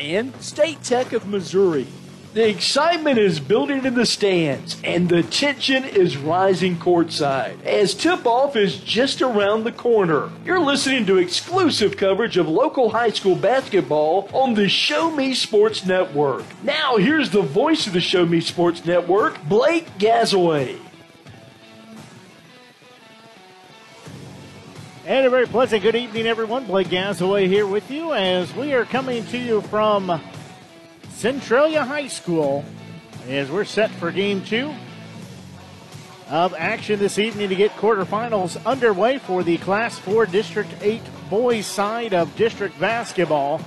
and State Tech of Missouri. The excitement is building in the stands, and the tension is rising courtside as tip off is just around the corner. You're listening to exclusive coverage of local high school basketball on the Show Me Sports Network. Now, here's the voice of the Show Me Sports Network, Blake Gazaway. And a very pleasant good evening, everyone. Blake Gazaway here with you as we are coming to you from Centralia High School as we're set for game two of action this evening to get quarterfinals underway for the Class 4 District 8 boys side of district basketball.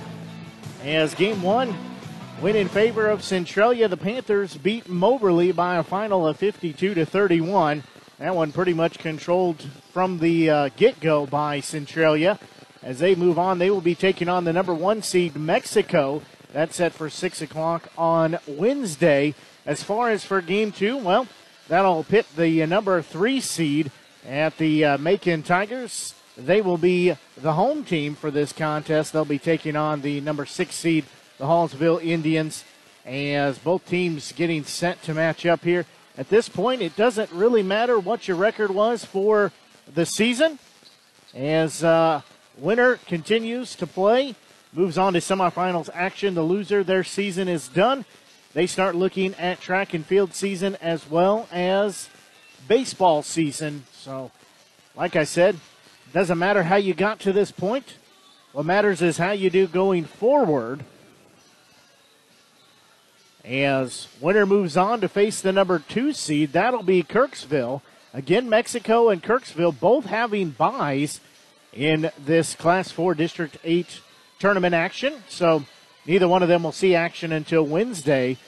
As game one went in favor of Centralia, the Panthers beat Moberly by a final of 52 to 31. That one pretty much controlled from the uh, get go by Centralia. As they move on, they will be taking on the number one seed Mexico. That's set for 6 o'clock on Wednesday. As far as for game two, well, that'll pit the uh, number three seed at the uh, Macon Tigers. They will be the home team for this contest. They'll be taking on the number six seed, the Hallsville Indians, as both teams getting set to match up here. At this point, it doesn't really matter what your record was for the season, as uh, winner continues to play, moves on to semifinals action. The loser, their season is done. They start looking at track and field season as well as baseball season. So, like I said, doesn't matter how you got to this point. What matters is how you do going forward. As winner moves on to face the number two seed, that'll be Kirksville. Again, Mexico and Kirksville both having buys in this Class 4 District 8 tournament action. So neither one of them will see action until Wednesday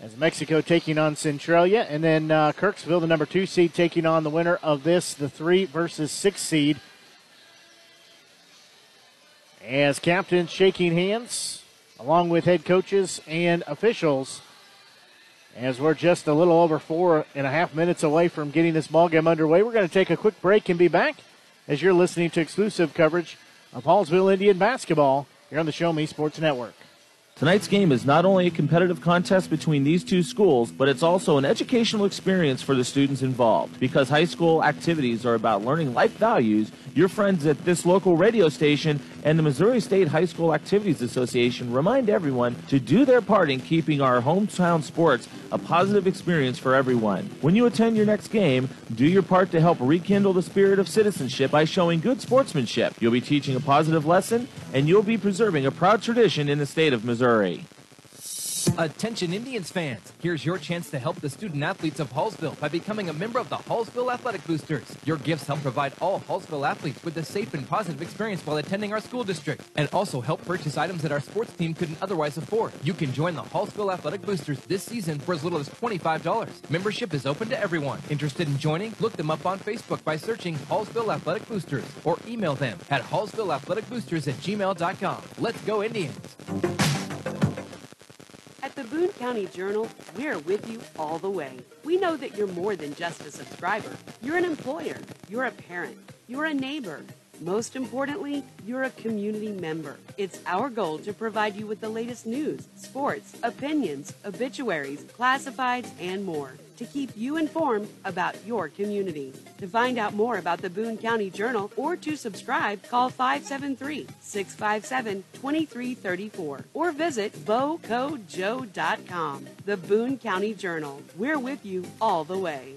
as Mexico taking on Centralia. And then uh, Kirksville, the number two seed, taking on the winner of this, the three versus six seed. As captains shaking hands along with head coaches and officials. As we're just a little over four and a half minutes away from getting this ball game underway, we're going to take a quick break and be back as you're listening to exclusive coverage of Hallsville Indian basketball here on the Show Me Sports Network. Tonight's game is not only a competitive contest between these two schools, but it's also an educational experience for the students involved. Because high school activities are about learning life values, your friends at this local radio station and the Missouri State High School Activities Association remind everyone to do their part in keeping our hometown sports a positive experience for everyone. When you attend your next game, do your part to help rekindle the spirit of citizenship by showing good sportsmanship. You'll be teaching a positive lesson, and you'll be preserving a proud tradition in the state of Missouri. Attention Indians fans, here's your chance to help the student athletes of Hallsville by becoming a member of the Hallsville Athletic Boosters. Your gifts help provide all Hallsville athletes with a safe and positive experience while attending our school district, and also help purchase items that our sports team couldn't otherwise afford. You can join the Hallsville Athletic Boosters this season for as little as $25. Membership is open to everyone. Interested in joining? Look them up on Facebook by searching Hallsville Athletic Boosters or email them at hallsvilleathleticboosters at gmail.com. Let's go Indians! The Boone County Journal, we're with you all the way. We know that you're more than just a subscriber. You're an employer, you're a parent, you're a neighbor. Most importantly, you're a community member. It's our goal to provide you with the latest news, sports, opinions, obituaries, classifieds, and more to keep you informed about your community. To find out more about the Boone County Journal or to subscribe, call 573 657 2334 or visit bocojo.com. The Boone County Journal. We're with you all the way.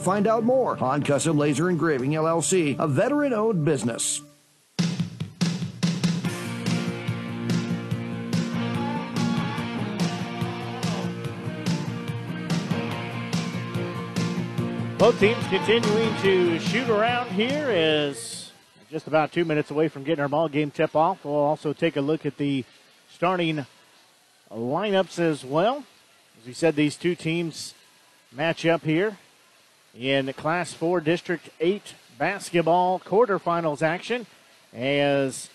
find out more. on Custom Laser Engraving LLC, a veteran owned business. Both teams continuing to shoot around here is just about two minutes away from getting our ball game tip off. We'll also take a look at the starting lineups as well. As we said, these two teams match up here in the Class 4 District 8 basketball quarterfinals action as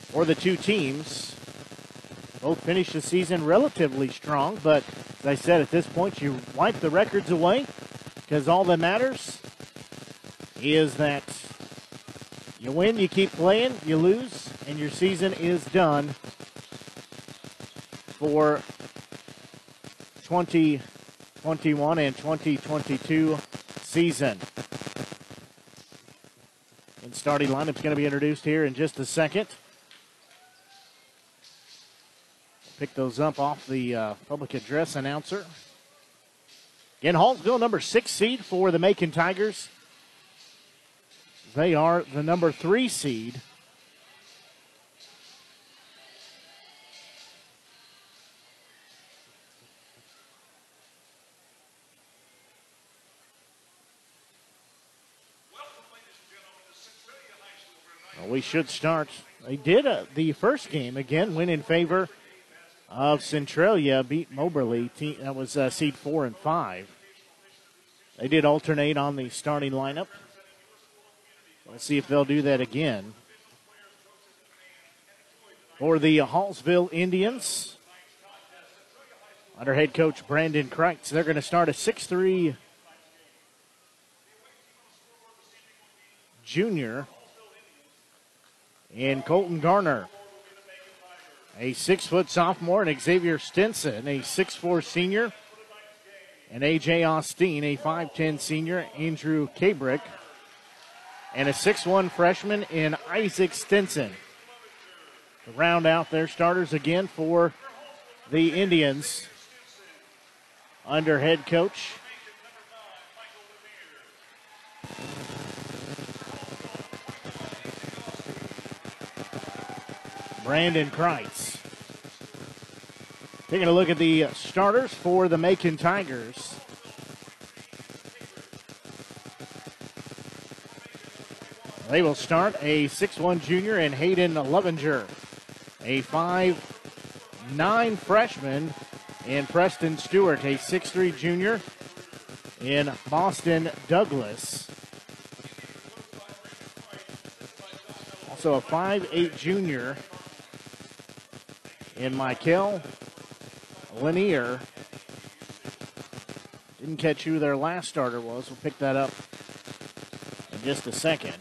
for the two teams. Both finished the season relatively strong, but as I said, at this point, you wipe the records away because all that matters is that you win, you keep playing, you lose, and your season is done for 2021 and 2022 season. And starting lineup's going to be introduced here in just a second. Pick those up off the uh, public address announcer. In Hallsville, number six seed for the Macon Tigers. They are the number three seed. Should start. They did uh, the first game again, win in favor of Centralia, beat Moberly. Team, that was uh, seed four and five. They did alternate on the starting lineup. Let's see if they'll do that again. For the Hallsville Indians, under head coach Brandon Kreitz, they're going to start a 6'3 junior in Colton Gardner. A six foot sophomore, and Xavier Stinson, a six-four senior, and AJ Austin, a 5'10 senior, Andrew Kabrick, and a six-one freshman in Isaac Stinson. To round out their starters again for the Indians under head coach Brandon Kreitz. Taking a look at the starters for the Macon Tigers. They will start a 6'1 junior in Hayden Lovinger, a 5'9 freshman in Preston Stewart, a 6'3 junior in Boston Douglas. Also a 5'8 junior in Michael Lanier. Didn't catch who their last starter was. We'll pick that up in just a second.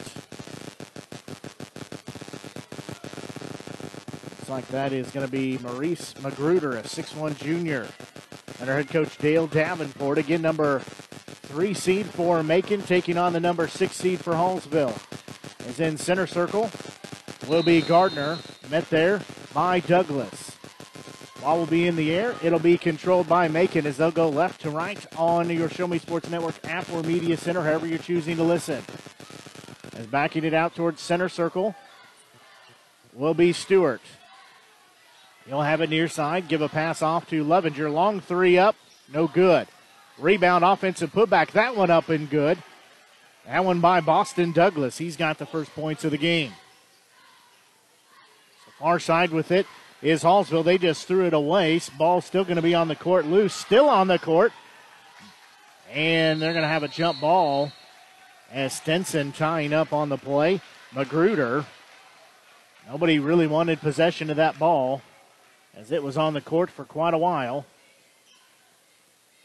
Looks like that is going to be Maurice Magruder, a 6'1 junior. And our head coach Dale Davenport, again, number three seed for Macon, taking on the number six seed for Hallsville. Is in center circle will be Gardner, met there by Douglas. Ball will be in the air. It'll be controlled by Macon as they'll go left to right on your Show Me Sports Network app or media center, however you're choosing to listen. As backing it out towards center circle will be Stewart. He'll have it near side, give a pass off to Levenger. Long three up, no good. Rebound, offensive putback. That one up and good. That one by Boston Douglas. He's got the first points of the game. So far side with it is Hallsville. They just threw it away. Ball still going to be on the court. Loose, still on the court. And they're going to have a jump ball as Stinson tying up on the play. Magruder. Nobody really wanted possession of that ball as it was on the court for quite a while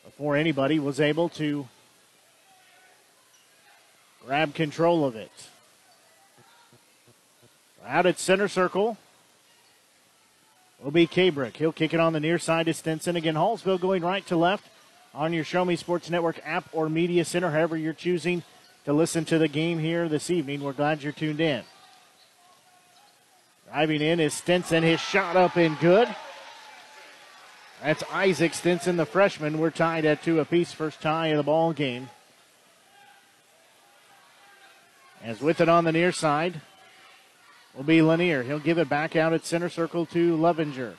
before anybody was able to grab control of it. Out at center circle will be Cabrick. He'll kick it on the near side to Stinson. Again, Hallsville going right to left on your Show Me Sports Network app or media center, however you're choosing to listen to the game here this evening. We're glad you're tuned in. Driving in is Stinson. His shot up and good. That's Isaac Stinson, the freshman. We're tied at two apiece, first tie of the ball game. As with it on the near side will be Lanier. He'll give it back out at center circle to Levenger.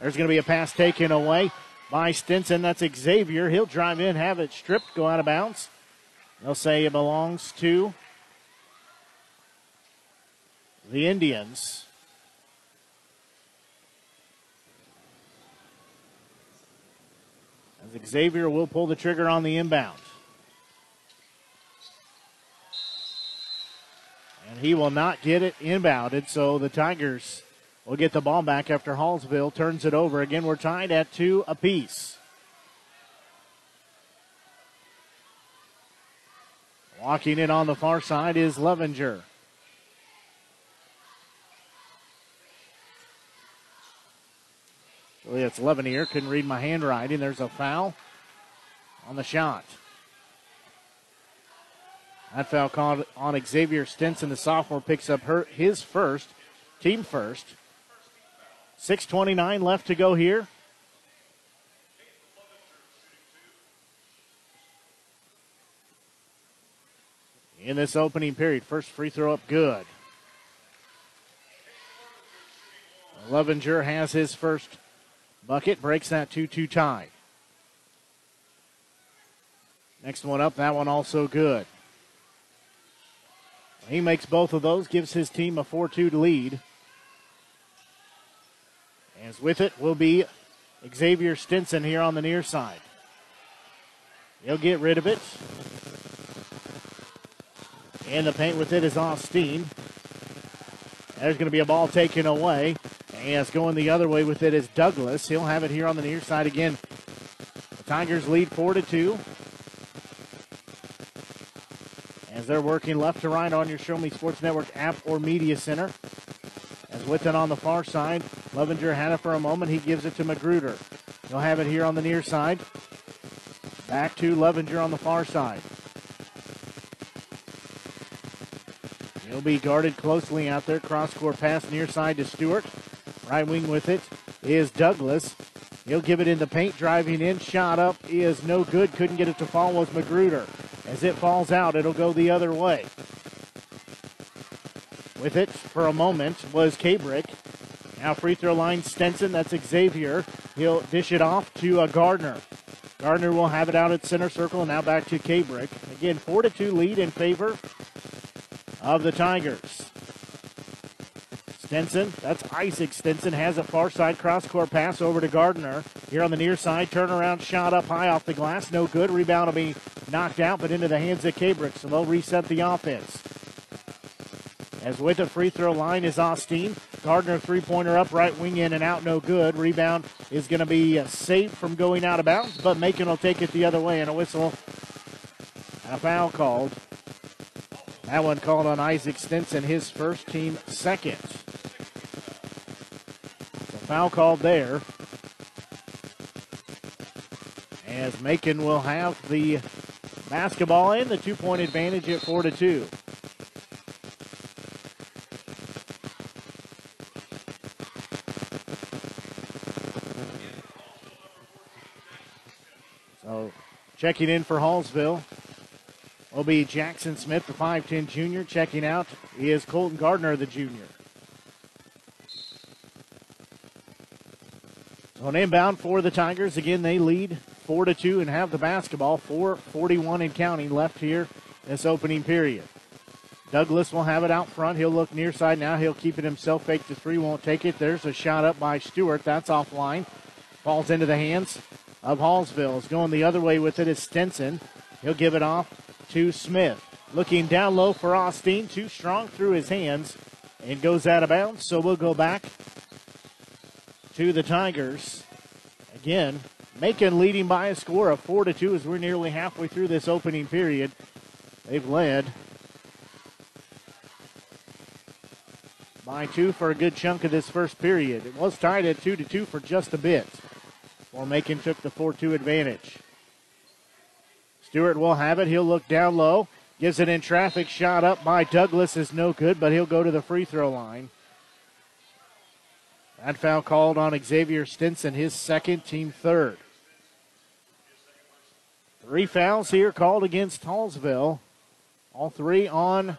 There's going to be a pass taken away by Stinson. That's Xavier. He'll drive in, have it stripped, go out of bounds. They'll say it belongs to the Indians. As Xavier will pull the trigger on the inbound. He will not get it inbounded, so the Tigers will get the ball back after Hallsville turns it over. Again, we're tied at two apiece. Walking in on the far side is Levenger. Really, it's Levenier. Couldn't read my handwriting. There's a foul on the shot. That foul called on Xavier Stinson. The sophomore picks up her, his first, team first. 6.29 left to go here. In this opening period, first free throw up good. Levenger has his first bucket, breaks that 2 2 tie. Next one up, that one also good. He makes both of those, gives his team a 4 2 lead. As with it will be Xavier Stinson here on the near side. He'll get rid of it. And the paint with it is Austin. There's going to be a ball taken away. And it's going the other way with it is Douglas. He'll have it here on the near side again. The Tigers lead 4 to 2. As they're working left to right on your Show Me Sports Network app or media center. As with it on the far side, Levenger had it for a moment. He gives it to Magruder. He'll have it here on the near side. Back to Levenger on the far side. He'll be guarded closely out there. Cross court pass near side to Stewart. Right wing with it is Douglas. He'll give it in the paint, driving in. Shot up is no good. Couldn't get it to fall with Magruder. As it falls out, it'll go the other way. With it for a moment was Cabrick. Now free throw line Stinson. That's Xavier. He'll dish it off to uh, Gardner. Gardner will have it out at center circle and now back to Cabrick. Again, 4 to 2 lead in favor of the Tigers. Stinson, that's Isaac Stinson, has a far side cross court pass over to Gardner. Here on the near side, turnaround shot up high off the glass, no good. Rebound will be knocked out, but into the hands of Cabrick, so they'll reset the offense. As with the free throw line is Austin. Gardner three pointer up, right wing in and out, no good. Rebound is going to be safe from going out of bounds, but Macon will take it the other way and a whistle. And a foul called. That one called on Isaac Stinson, his first team second. Foul called there. As Macon will have the basketball and the two point advantage at 4 to 2. So checking in for Hallsville will be Jackson Smith, the 5'10 junior. Checking out is Colton Gardner, the junior. So an inbound for the Tigers. Again, they lead 4 to 2 and have the basketball. 441 and counting left here this opening period. Douglas will have it out front. He'll look near side now. He'll keep it himself. Fake to three, won't take it. There's a shot up by Stewart. That's offline. Falls into the hands of Hallsville. Is going the other way with it is Stinson. He'll give it off to Smith. Looking down low for Austin. Too strong through his hands and goes out of bounds. So we'll go back to the Tigers. Again, Macon leading by a score of 4 to 2 as we're nearly halfway through this opening period. They've led by two for a good chunk of this first period. It was tied at 2 to 2 for just a bit. While Macon took the 4 2 advantage. Stewart will have it. He'll look down low. Gives it in traffic. Shot up by Douglas is no good, but he'll go to the free throw line. That foul called on Xavier Stinson, his second, team third. Three fouls here called against Hallsville. All three on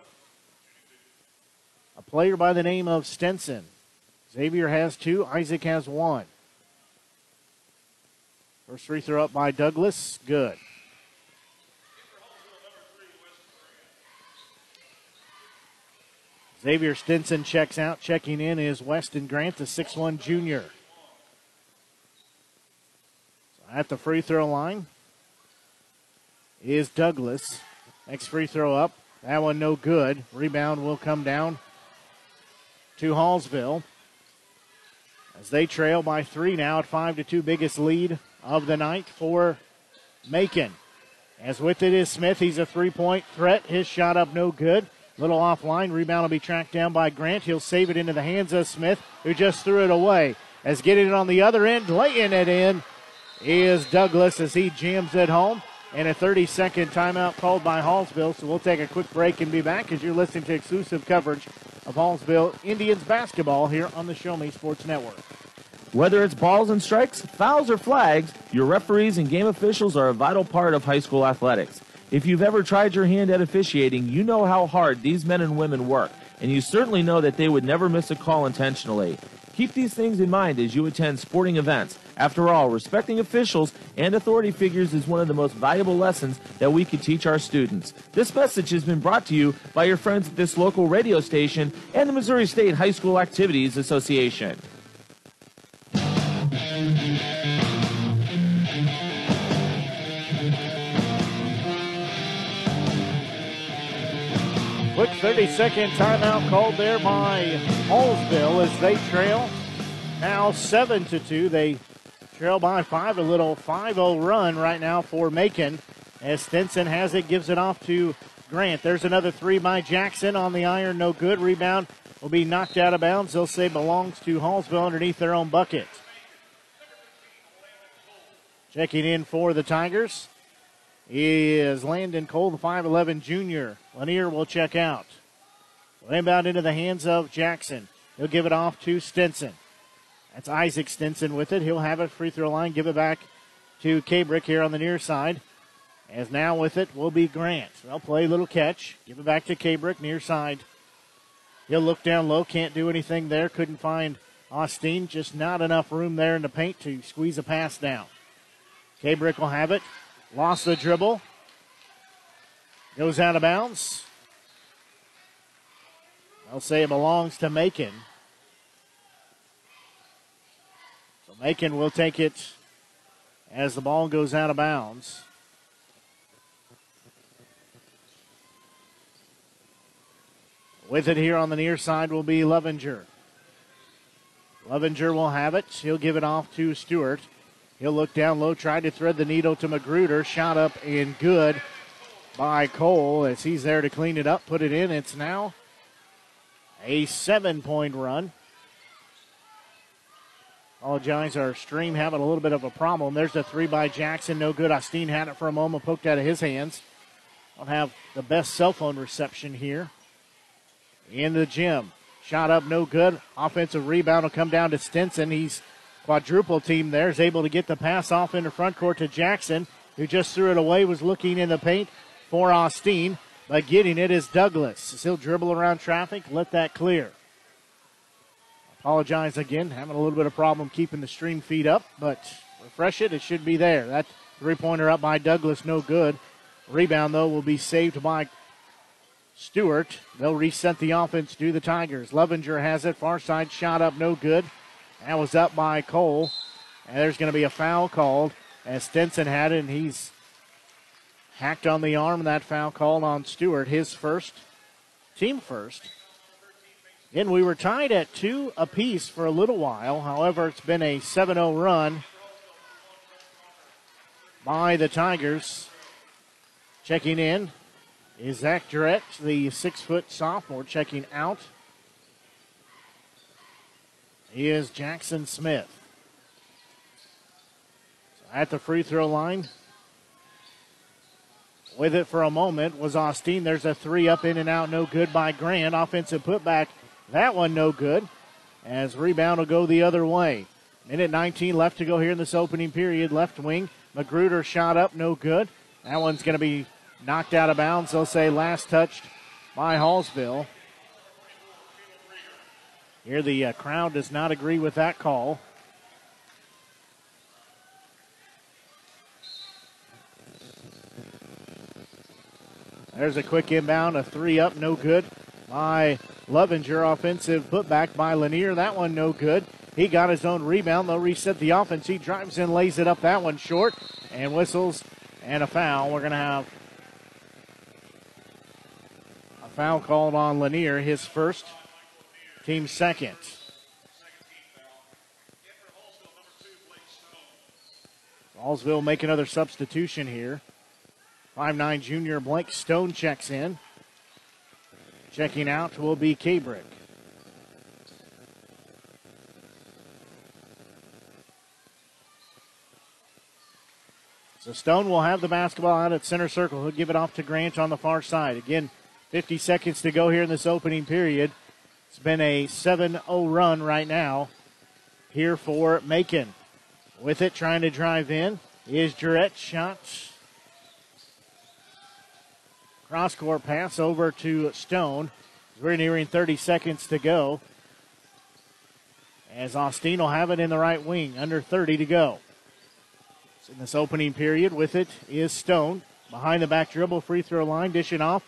a player by the name of Stinson. Xavier has two, Isaac has one. First free throw up by Douglas. Good. Xavier Stinson checks out. Checking in is Weston Grant, the 6'1 junior. At the free throw line is Douglas. Next free throw up. That one no good. Rebound will come down to Hallsville as they trail by three now at five to two, biggest lead of the night for Macon. As with it is Smith, he's a three-point threat. His shot up no good. Little offline. Rebound will be tracked down by Grant. He'll save it into the hands of Smith, who just threw it away. As getting it on the other end, laying it in is Douglas as he jams it home. And a 30 second timeout called by Hallsville. So we'll take a quick break and be back as you're listening to exclusive coverage of Hallsville Indians basketball here on the Show Me Sports Network. Whether it's balls and strikes, fouls, or flags, your referees and game officials are a vital part of high school athletics. If you've ever tried your hand at officiating, you know how hard these men and women work, and you certainly know that they would never miss a call intentionally. Keep these things in mind as you attend sporting events. After all, respecting officials and authority figures is one of the most valuable lessons that we could teach our students. This message has been brought to you by your friends at this local radio station and the Missouri State High School Activities Association. Quick 30 second timeout called there by Hallsville as they trail now 7 to 2. They trail by 5, a little 5 0 run right now for Macon as Stinson has it, gives it off to Grant. There's another three by Jackson on the iron, no good. Rebound will be knocked out of bounds. They'll say belongs to Hallsville underneath their own bucket. Checking in for the Tigers is Landon Cole, the 5'11 junior. Lanier will check out. Inbound into the hands of Jackson. He'll give it off to Stinson. That's Isaac Stinson with it. He'll have it free throw line. Give it back to Kabrick here on the near side. As now with it will be Grant. They'll play a little catch. Give it back to Kabrick near side. He'll look down low. Can't do anything there. Couldn't find Austin. Just not enough room there in the paint to squeeze a pass down. Kabrick will have it. Lost the dribble. Goes out of bounds. They'll say it belongs to Macon. So Macon will take it as the ball goes out of bounds. With it here on the near side will be Lovinger. Lovinger will have it. He'll give it off to Stewart. He'll look down low, try to thread the needle to Magruder. Shot up and good by Cole as he's there to clean it up, put it in. It's now a seven point run Apologize, our stream having a little bit of a problem. There's the three by Jackson, no good. Austin had it for a moment, poked out of his hands. Don't have the best cell phone reception here in the gym. Shot up, no good. Offensive rebound will come down to Stinson. He's quadruple team there, is able to get the pass off into front court to Jackson, who just threw it away, was looking in the paint for Austin, but getting it is Douglas. He'll dribble around traffic, let that clear. Apologize again, having a little bit of problem keeping the stream feed up, but refresh it, it should be there. That three pointer up by Douglas, no good. Rebound, though, will be saved by Stewart. They'll reset the offense to the Tigers. Levinger has it, far side shot up, no good. That was up by Cole. And there's going to be a foul called as Stinson had it, and he's hacked on the arm. That foul called on Stewart, his first, team first. And we were tied at two apiece for a little while. However, it's been a 7 0 run by the Tigers. Checking in is Zach Durrett, the six foot sophomore, checking out. Is Jackson Smith. So at the free throw line, with it for a moment was Austin. There's a three up in and out, no good by Grant. Offensive putback that one no good. As rebound will go the other way. Minute 19 left to go here in this opening period. Left wing. Magruder shot up, no good. That one's going to be knocked out of bounds. They'll say last touched by Hallsville. Here the uh, crowd does not agree with that call. There's a quick inbound, a three up, no good by Lovinger. Offensive putback by Lanier. That one no good. He got his own rebound. They'll reset the offense. He drives in, lays it up. That one short, and whistles and a foul. We're going to have a foul called on Lanier, his first, team second. Hallsville make another substitution here. Five-nine junior Blake Stone checks in. Checking out will be Kabrick. So Stone will have the basketball out at center circle. He'll give it off to Grant on the far side. Again, 50 seconds to go here in this opening period. It's been a 7 0 run right now here for Macon. With it, trying to drive in is Durrett. Shots Cross court pass over to Stone. We're nearing 30 seconds to go. As Austin will have it in the right wing, under 30 to go. So in this opening period, with it is Stone. Behind the back dribble, free throw line, dishing off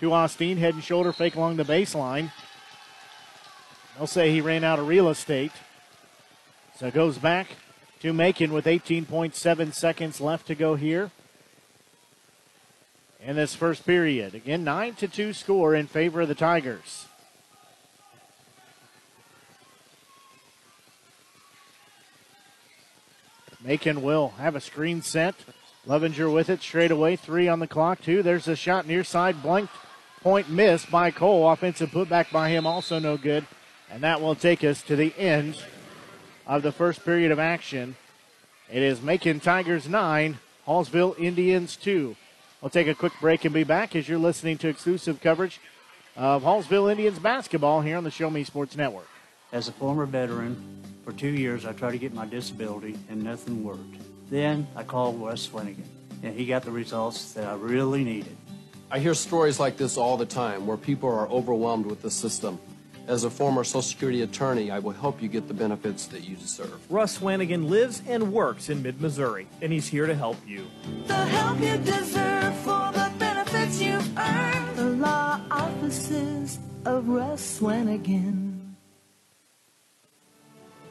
to Austin. head and shoulder fake along the baseline. They'll say he ran out of real estate. So goes back to Macon with 18.7 seconds left to go here in this first period. Again, 9 to 2 score in favor of the Tigers. Macon will have a screen set. Levinger with it straight away. Three on the clock, two. There's a shot near side, blanked point missed by Cole. Offensive putback by him, also no good. And that will take us to the end of the first period of action. It is Macon Tigers 9, Hallsville Indians 2. We'll take a quick break and be back as you're listening to exclusive coverage of Hallsville Indians basketball here on the Show Me Sports Network. As a former veteran, for two years I tried to get my disability and nothing worked. Then I called Russ Swanigan and he got the results that I really needed. I hear stories like this all the time where people are overwhelmed with the system. As a former Social Security attorney, I will help you get the benefits that you deserve. Russ Swanigan lives and works in mid Missouri, and he's here to help you. The help you deserve for the benefits you've earned. The law offices of Russ Swanigan.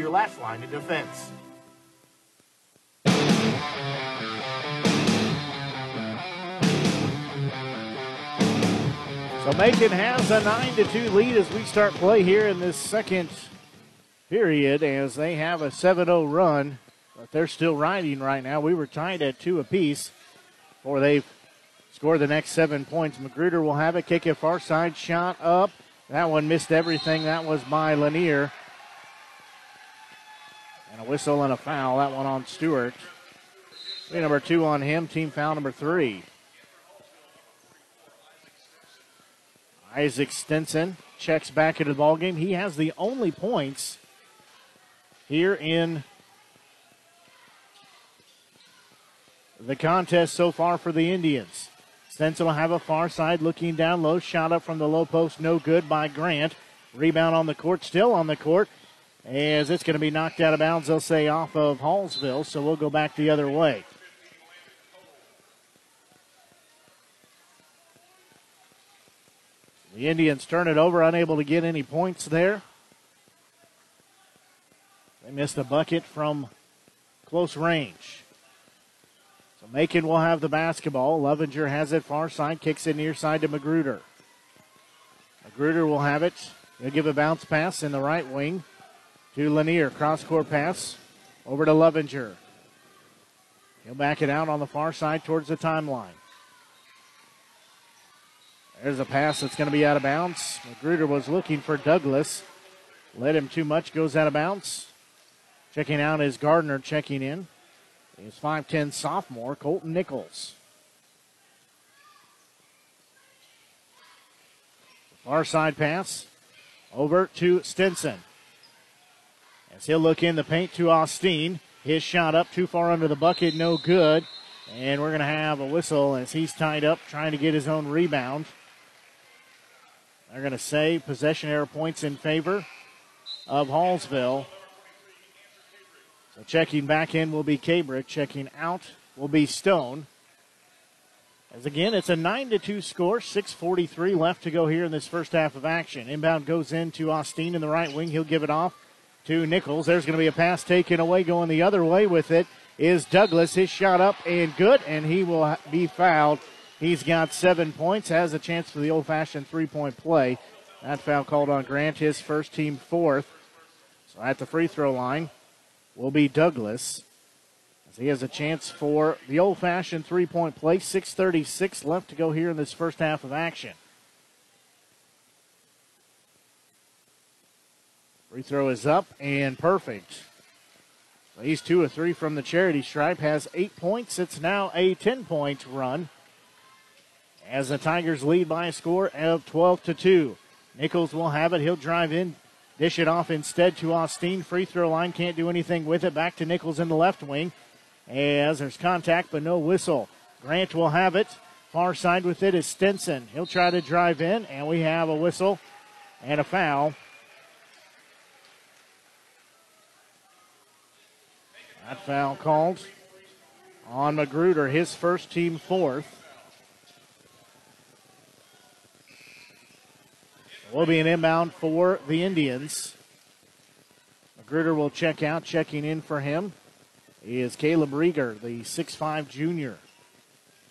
your your last line of defense. So Macon has a 9 to 2 lead as we start play here in this second period as they have a 7 0 run, but they're still riding right now. We were tied at two apiece before they score the next seven points. Magruder will have it, kick it far side, shot up. That one missed everything. That was by Lanier. A whistle and a foul. That one on Stewart. Number two on him, team foul number three. Isaac Stinson checks back into the ball game. He has the only points here in the contest so far for the Indians. Stinson will have a far side looking down low. Shot up from the low post, no good by Grant. Rebound on the court, still on the court, as it's going to be knocked out of bounds, they'll say off of Hallsville, so we'll go back the other way. The Indians turn it over, unable to get any points there. They missed a bucket from close range. So Macon will have the basketball. Lovinger has it far side, kicks it near side to Magruder. Magruder will have it. He'll give a bounce pass in the right wing to Lanier. Cross court pass over to Lovinger. He'll back it out on the far side towards the timeline. There's a pass that's going to be out of bounds. Magruder was looking for Douglas. Led him too much, goes out of bounds. Checking out is Gardner checking in. Is 5'10 sophomore Colton Nichols. Far side pass over to Stinson. As he'll look in the paint to Austin. His shot up too far under the bucket, no good. And we're going to have a whistle as he's tied up trying to get his own rebound. They're going to say possession error points in favor of Hallsville. So checking back in will be Cabrick. Checking out will be Stone. As again, it's a 9 to 2 score, 6.43 left to go here in this first half of action. Inbound goes into Austin in the right wing. He'll give it off to Nichols. There's going to be a pass taken away. Going the other way with it is Douglas. His shot up and good, and he will be fouled. He's got seven points, has a chance for the old fashioned three point play. That foul called on Grant, his first team fourth. So at the free throw line will be Douglas. As he has a chance for the old fashioned three point play. 6.36 left to go here in this first half of action. Free throw is up and perfect. He's two or three from the charity stripe, has eight points. It's now a 10 point run as the Tigers lead by a score of 12 to 2. Nichols will have it. He'll drive in, dish it off instead to Austin. Free throw line can't do anything with it. Back to Nichols in the left wing as there's contact but no whistle. Grant will have it. Far side with it is Stinson. He'll try to drive in, and we have a whistle and a foul. That foul called on Magruder, his first team fourth. Will be an inbound for the Indians. Magruder will check out. Checking in for him is Caleb Rieger, the 6'5 junior.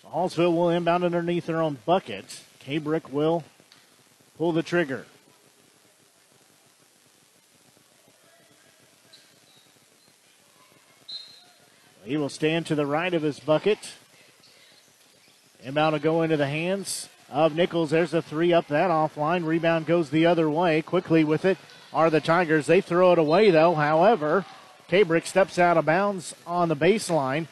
So Hallsville will inbound underneath their own bucket. Cabrick will pull the trigger. He will stand to the right of his bucket. Inbound will go into the hands of Nichols. There's a three up that offline. Rebound goes the other way. Quickly with it are the Tigers. They throw it away though. However, Cabrick steps out of bounds on the baseline.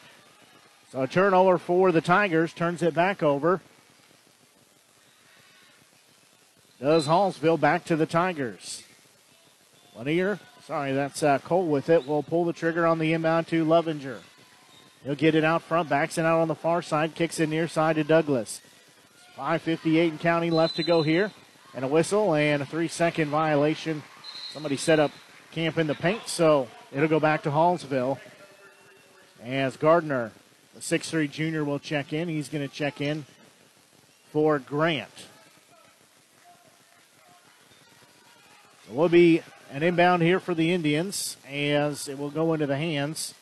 So a turnover for the Tigers. Turns it back over. Does Hallsville back to the Tigers. Lanier, sorry, that's uh, Cole with it. Will pull the trigger on the inbound to Lovinger. He'll get it out front, backs it out on the far side, kicks it near side to Douglas. 5.58 and counting left to go here. And a whistle and a three second violation. Somebody set up camp in the paint, so it'll go back to Hallsville. As Gardner, the 6'3 junior, will check in. He's going to check in for Grant. So we'll be an inbound here for the Indians as it will go into the hands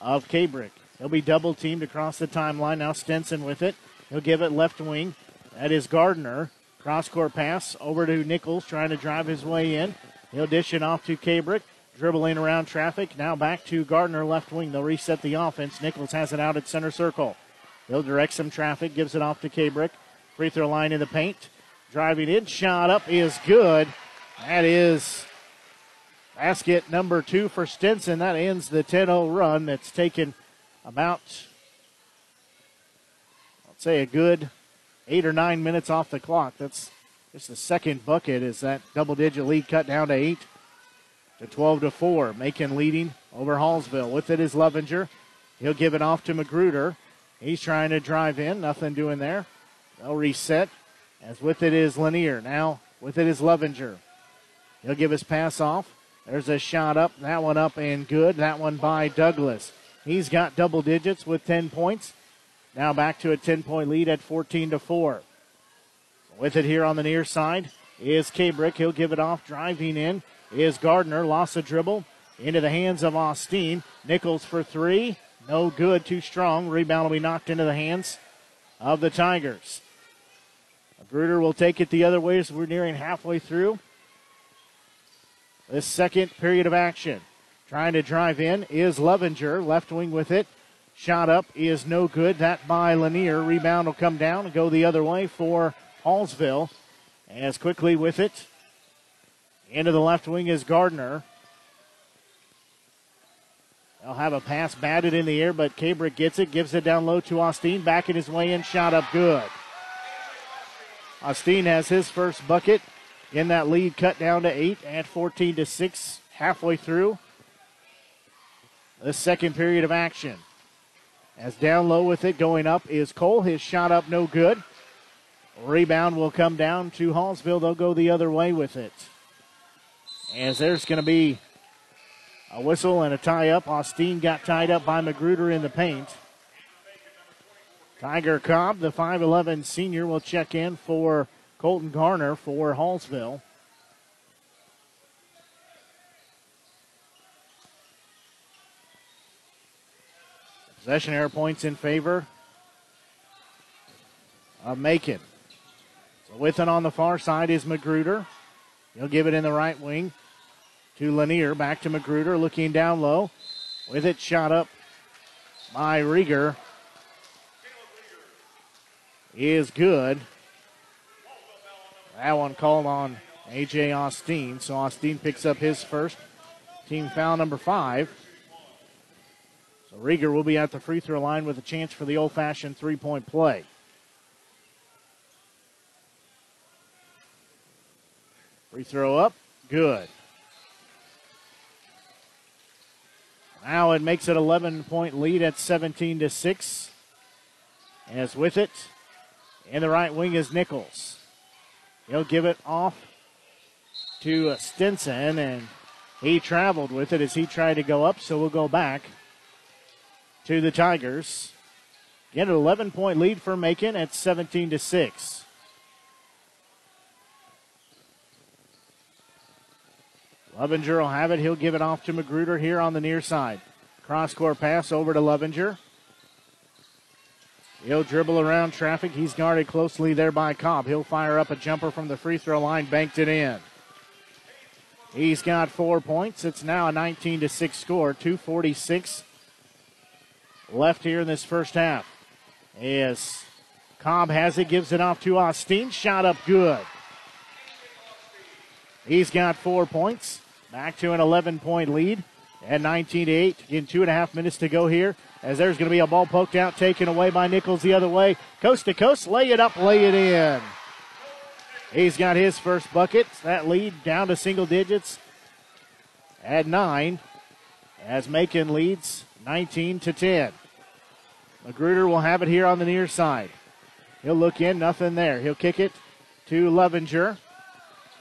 of Cabrick. He'll be double teamed across the timeline. Now Stinson with it. He'll give it left wing. That is Gardner. Cross court pass over to Nichols trying to drive his way in. He'll dish it off to Cabrick. Dribbling around traffic. Now back to Gardner left wing. They'll reset the offense. Nichols has it out at center circle. He'll direct some traffic. Gives it off to Cabrick. Free throw line in the paint. Driving in. Shot up is good. That is basket number two for Stinson. That ends the 10 0 run that's taken about, let's say, a good eight or nine minutes off the clock. That's just the second bucket as that double digit lead cut down to eight to 12 to 4. Macon leading over Hallsville. With it is Lovinger. He'll give it off to Magruder. He's trying to drive in. Nothing doing there. They'll reset. As with it is Lanier. Now with it is Lovinger. He'll give his pass off. There's a shot up. That one up and good. That one by Douglas. He's got double digits with 10 points. Now back to a 10 point lead at 14 to 4. With it here on the near side is Cabrick. He'll give it off. Driving in is Gardner. Lost a dribble into the hands of Austin. Nichols for three. No good. Too strong. Rebound will be knocked into the hands of the Tigers. Magruder will take it the other way as we're nearing halfway through this second period of action. Trying to drive in is Lovinger. Left wing with it. Shot up is no good. That by Lanier. Rebound will come down and go the other way for Hallsville. As quickly with it. Into the left wing is Gardner. They'll have a pass batted in the air, but Cabrick gets it, gives it down low to Austin. Backing his way in, shot up good. Austin has his first bucket in that lead cut down to eight at 14 to 6 halfway through the second period of action. As down low with it going up is Cole. His shot up no good. Rebound will come down to Hallsville. They'll go the other way with it. As there's going to be a whistle and a tie up. Austin got tied up by Magruder in the paint. Tiger Cobb, the 5'11 senior, will check in for Colton Gardner for Hallsville. Possession air points in favor of Macon. So with it on the far side is Magruder. He'll give it in the right wing to Lanier. Back to Magruder, looking down low. With it shot up by Rieger. Is good. That one called on A.J. Austin. So Austin picks up his first team foul number five. So Rieger will be at the free throw line with a chance for the old fashioned three point play. Free throw up. Good. Now it makes it 11 point lead at 17 to 6. As with it, in the right wing is Nichols. He'll give it off to Stinson, and he traveled with it as he tried to go up, so we'll go back to the Tigers. Get an 11 point lead for Macon at 17 to 6. Lovinger will have it. He'll give it off to Magruder here on the near side. Cross court pass over to Lovinger. He'll dribble around traffic. He's guarded closely there by Cobb. He'll fire up a jumper from the free throw line, banked it in. He's got four points. It's now a 19 to 6 score. 246 left here in this first half. As Cobb has it, gives it off to Austin. Shot up good. He's got four points. Back to an 11 point lead at 19 to 8. In two and a half minutes to go here. As there's going to be a ball poked out, taken away by Nichols the other way. Coast to coast, lay it up, lay it in. He's got his first bucket. That lead down to single digits at nine. As Macon leads 19 to 10. Magruder will have it here on the near side. He'll look in, nothing there. He'll kick it to Lovinger.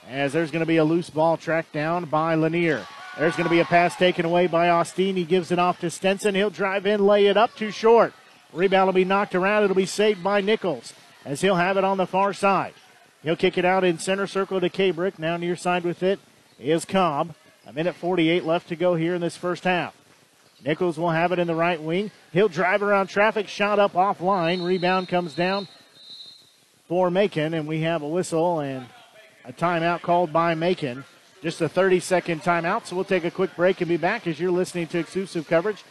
As there's going to be a loose ball tracked down by Lanier. There's going to be a pass taken away by Austin. He gives it off to Stinson. He'll drive in, lay it up too short. Rebound will be knocked around. It'll be saved by Nichols as he'll have it on the far side. He'll kick it out in center circle to Cabrick. Now near side with it is Cobb. A minute 48 left to go here in this first half. Nichols will have it in the right wing. He'll drive around traffic, shot up offline. Rebound comes down for Macon, and we have a whistle and a timeout called by Macon. Just a 30 second timeout, so we'll take a quick break and be back as you're listening to exclusive coverage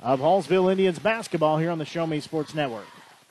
of Hallsville Indians basketball here on the Show Me Sports Network.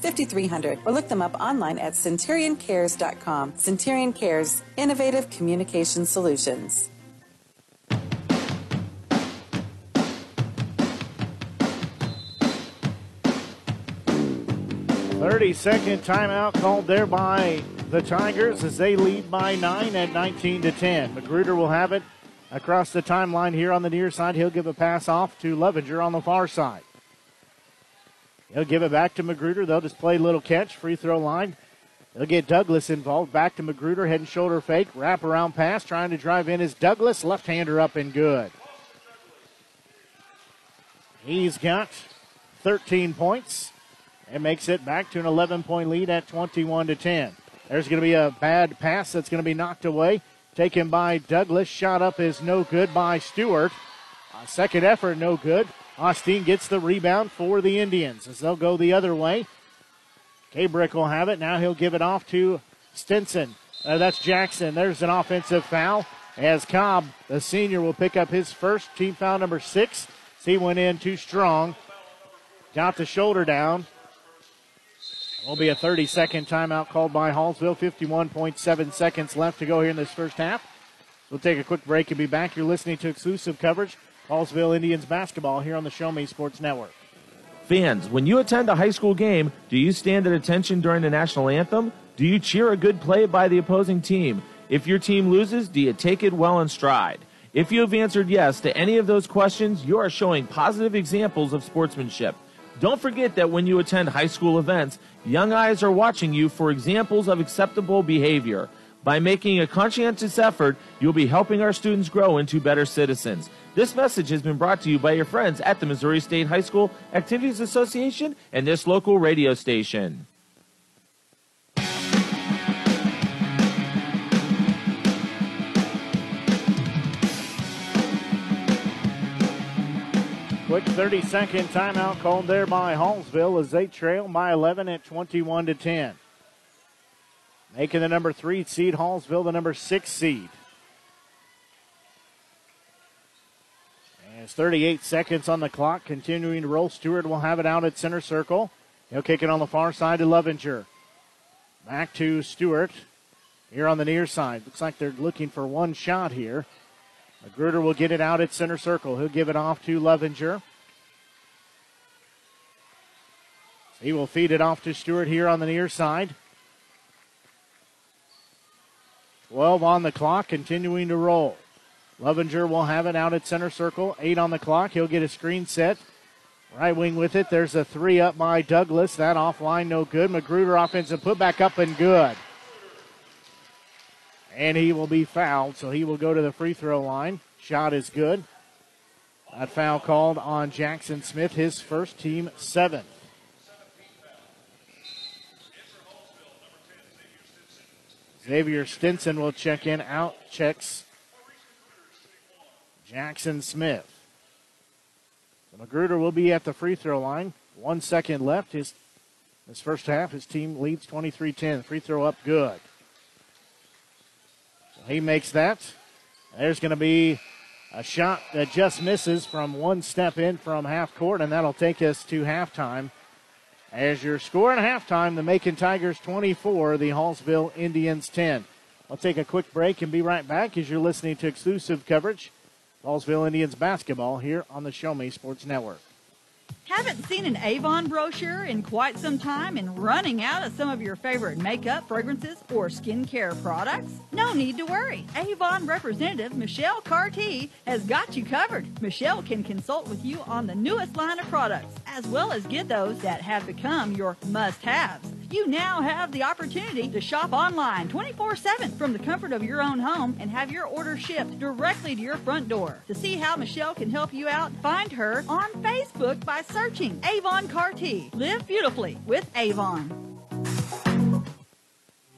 5300 or look them up online at centurioncares.com. Centurion Cares, innovative communication solutions. 30 second timeout called there by the Tigers as they lead by nine at 19 to 10. Magruder will have it across the timeline here on the near side. He'll give a pass off to Lovinger on the far side. He'll give it back to Magruder. They'll just play little catch, free throw line. They'll get Douglas involved. Back to Magruder, head and shoulder fake, wrap around pass, trying to drive in is Douglas. Left hander up and good. He's got 13 points and makes it back to an 11 point lead at 21 to 10. There's going to be a bad pass that's going to be knocked away. Taken by Douglas. Shot up is no good by Stewart. A second effort, no good. Austin gets the rebound for the Indians as they'll go the other way. Kabrick will have it. Now he'll give it off to Stinson. Uh, that's Jackson. There's an offensive foul as Cobb, the senior, will pick up his first team foul number six. He went in too strong. Got the shoulder down. Will be a 30 second timeout called by Hallsville. 51.7 seconds left to go here in this first half. We'll take a quick break and be back. You're listening to exclusive coverage Hallsville Indians basketball here on the Show Me Sports Network. Fans, when you attend a high school game, do you stand at attention during the national anthem? Do you cheer a good play by the opposing team? If your team loses, do you take it well in stride? If you have answered yes to any of those questions, you are showing positive examples of sportsmanship. Don't forget that when you attend high school events, young eyes are watching you for examples of acceptable behavior. By making a conscientious effort, you'll be helping our students grow into better citizens. This message has been brought to you by your friends at the Missouri State High School Activities Association and this local radio station. Quick 30 second timeout called there by Hallsville as they trail by 11 at 21 to 10. Making the number three seed, Hallsville the number six seed. It's 38 seconds on the clock, continuing to roll. Stewart will have it out at center circle. He'll kick it on the far side to Lovinger. Back to Stewart here on the near side. Looks like they're looking for one shot here. Magruder will get it out at center circle. He'll give it off to Lovinger. He will feed it off to Stewart here on the near side. 12 on the clock, continuing to roll. Lovinger will have it out at center circle. Eight on the clock. He'll get a screen set. Right wing with it. There's a three up by Douglas. That offline, no good. Magruder offensive put back up and good and he will be fouled, so he will go to the free throw line. Shot is good. That foul called on Jackson Smith, his first team seventh. Xavier Stinson will check in, out checks Jackson Smith. Magruder will be at the free throw line. One second left. His, his first half, his team leads 23 10. Free throw up good. He makes that. There's going to be a shot that just misses from one step in from half court, and that'll take us to halftime. As your score at halftime, the Macon Tigers 24, the Hallsville Indians 10. I'll take a quick break and be right back as you're listening to exclusive coverage. Hallsville Indians basketball here on the Show Me Sports Network. Haven't seen an Avon brochure in quite some time and running out of some of your favorite makeup, fragrances, or skincare products? No need to worry. Avon representative Michelle Carty has got you covered. Michelle can consult with you on the newest line of products, as well as get those that have become your must haves. You now have the opportunity to shop online 24 7 from the comfort of your own home and have your order shipped directly to your front door. To see how Michelle can help you out, find her on Facebook by searching Avon Carty. Live beautifully with Avon.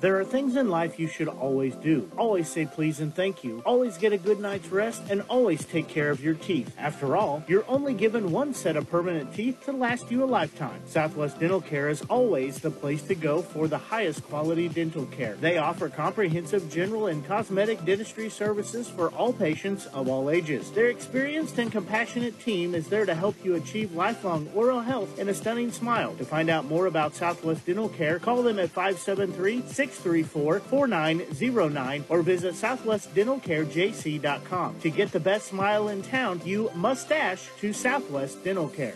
There are things in life you should always do. Always say please and thank you. Always get a good night's rest and always take care of your teeth. After all, you're only given one set of permanent teeth to last you a lifetime. Southwest Dental Care is always the place to go for the highest quality dental care. They offer comprehensive general and cosmetic dentistry services for all patients of all ages. Their experienced and compassionate team is there to help you achieve lifelong oral health and a stunning smile. To find out more about Southwest Dental Care, call them at 573 634 4909 or visit southwestdentalcarejc.com. To get the best smile in town, you must dash to Southwest Dental Care.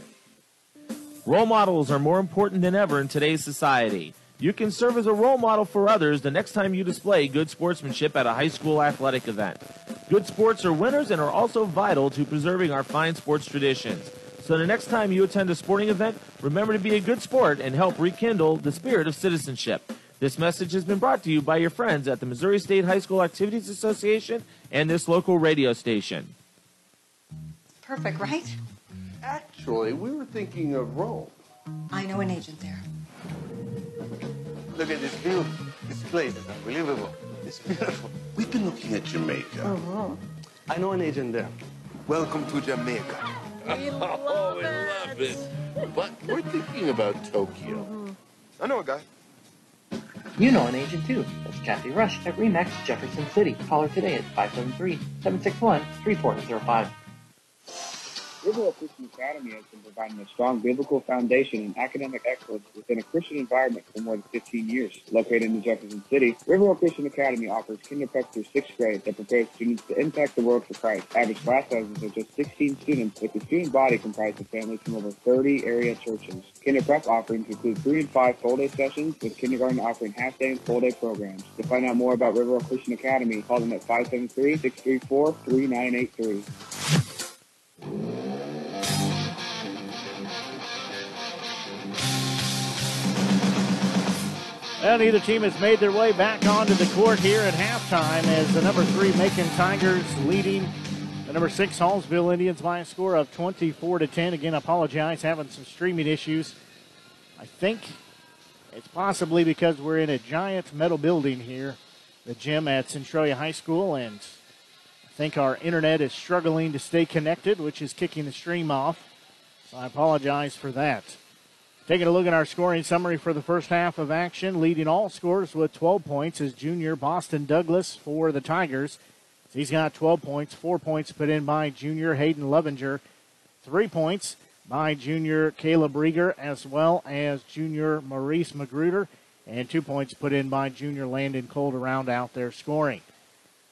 Role models are more important than ever in today's society. You can serve as a role model for others the next time you display good sportsmanship at a high school athletic event. Good sports are winners and are also vital to preserving our fine sports traditions. So the next time you attend a sporting event, remember to be a good sport and help rekindle the spirit of citizenship. This message has been brought to you by your friends at the Missouri State High School Activities Association and this local radio station. Perfect, right? Actually, we were thinking of Rome. I know an agent there. Look at this view. This place is unbelievable. It's beautiful. We've been looking at Jamaica. Uh-huh. I know an agent there. Welcome to Jamaica. We love oh, we love it. But we're thinking about Tokyo. I know a guy. You know an agent too. That's Kathy Rush at REMAX Jefferson City. Call her today at 573-761-3405. Riverwell Christian Academy has been providing a strong biblical foundation and academic excellence within a Christian environment for more than 15 years. Located in Jefferson City, Riverwell Christian Academy offers kinder prep through sixth grade that prepares students to impact the world for Christ. Average class sizes are just 16 students, with the student body comprised of families from over 30 area churches. Kinder prep offerings include three and five full-day sessions, with kindergarten offering half-day and full-day programs. To find out more about Riverwell Christian Academy, call them at 573-634-3983. Well, neither team has made their way back onto the court here at halftime as the number three Macon Tigers leading the number six Hallsville Indians by a score of 24 to 10. Again, apologize, having some streaming issues. I think it's possibly because we're in a giant metal building here, the gym at Centralia High School, and think our internet is struggling to stay connected, which is kicking the stream off. So I apologize for that. Taking a look at our scoring summary for the first half of action, leading all scores with 12 points is junior Boston Douglas for the Tigers. He's got 12 points, four points put in by junior Hayden Lovinger, three points by junior Caleb Rieger, as well as junior Maurice Magruder, and two points put in by junior Landon Cole to round out their scoring.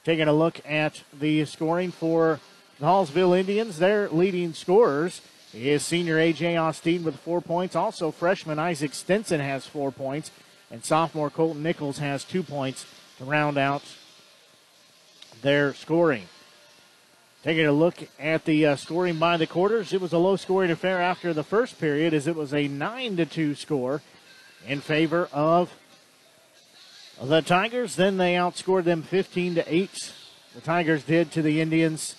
Taking a look at the scoring for the Hallsville Indians, their leading scorers is senior A.J. Austin with four points. Also, freshman Isaac Stinson has four points, and sophomore Colton Nichols has two points to round out their scoring. Taking a look at the uh, scoring by the quarters, it was a low scoring affair after the first period as it was a 9 to 2 score in favor of the Tigers. Then they outscored them 15 to 8. The Tigers did to the Indians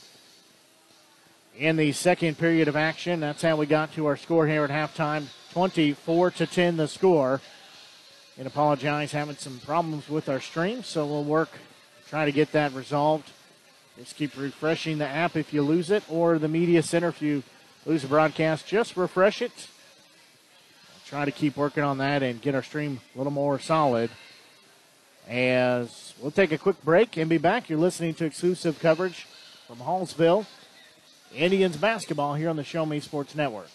in the second period of action. That's how we got to our score here at halftime. 24 to 10 the score. And apologize, having some problems with our stream, so we'll work, try to get that resolved Just keep refreshing the app if you lose it, or the media center if you lose a broadcast. Just refresh it. Try to keep working on that and get our stream a little more solid. As we'll take a quick break and be back. You're listening to exclusive coverage from Hallsville Indians basketball here on the Show Me Sports Network.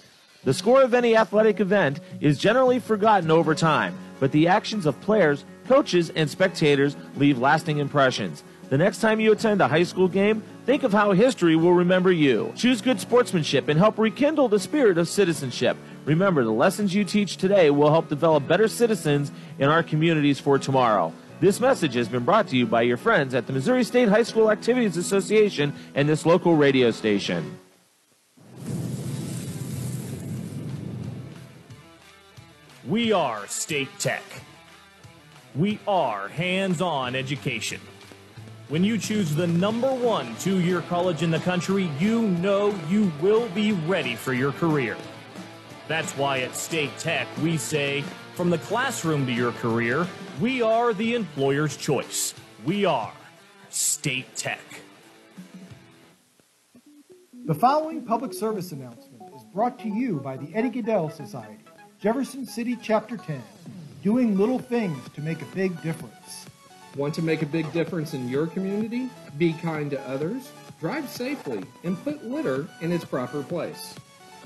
The score of any athletic event is generally forgotten over time, but the actions of players, coaches, and spectators leave lasting impressions. The next time you attend a high school game, think of how history will remember you. Choose good sportsmanship and help rekindle the spirit of citizenship. Remember, the lessons you teach today will help develop better citizens in our communities for tomorrow. This message has been brought to you by your friends at the Missouri State High School Activities Association and this local radio station. We are State Tech. We are hands on education. When you choose the number one two year college in the country, you know you will be ready for your career. That's why at State Tech we say, from the classroom to your career, we are the employer's choice. We are State Tech. The following public service announcement is brought to you by the Eddie Gaedel Society, Jefferson City Chapter 10, doing little things to make a big difference. Want to make a big difference in your community? Be kind to others, drive safely, and put litter in its proper place.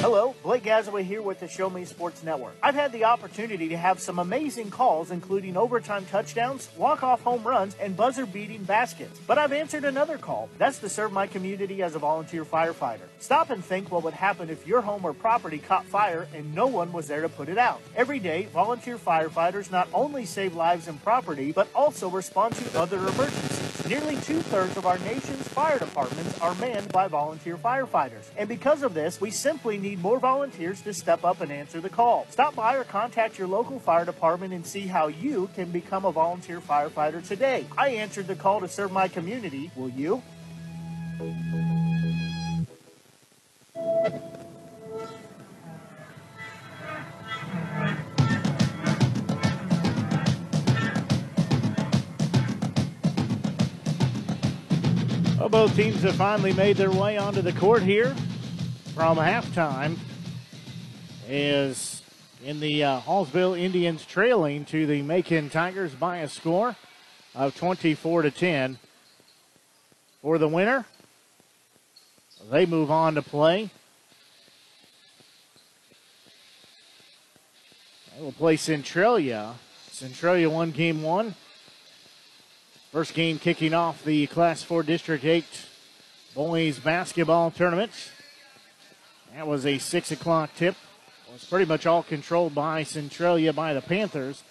Hello, Blake Gazaway here with the Show Me Sports Network. I've had the opportunity to have some amazing calls, including overtime touchdowns, walk-off home runs, and buzzer-beating baskets. But I've answered another call. That's to serve my community as a volunteer firefighter. Stop and think what would happen if your home or property caught fire and no one was there to put it out. Every day, volunteer firefighters not only save lives and property, but also respond to other emergencies. Nearly two-thirds of our nation's fire departments are manned by volunteer firefighters. And because of this, we simply need more volunteers to step up and answer the call. Stop by or contact your local fire department and see how you can become a volunteer firefighter today. I answered the call to serve my community. Will you? Well, both teams have finally made their way onto the court here from halftime. Is in the uh, Hallsville Indians trailing to the Macon Tigers by a score of 24 to 10. For the winner, they move on to play. They will play Centralia. Centralia won game one. First game kicking off the Class 4 District 8 boys basketball tournament. That was a 6 o'clock tip. It was pretty much all controlled by Centralia by the Panthers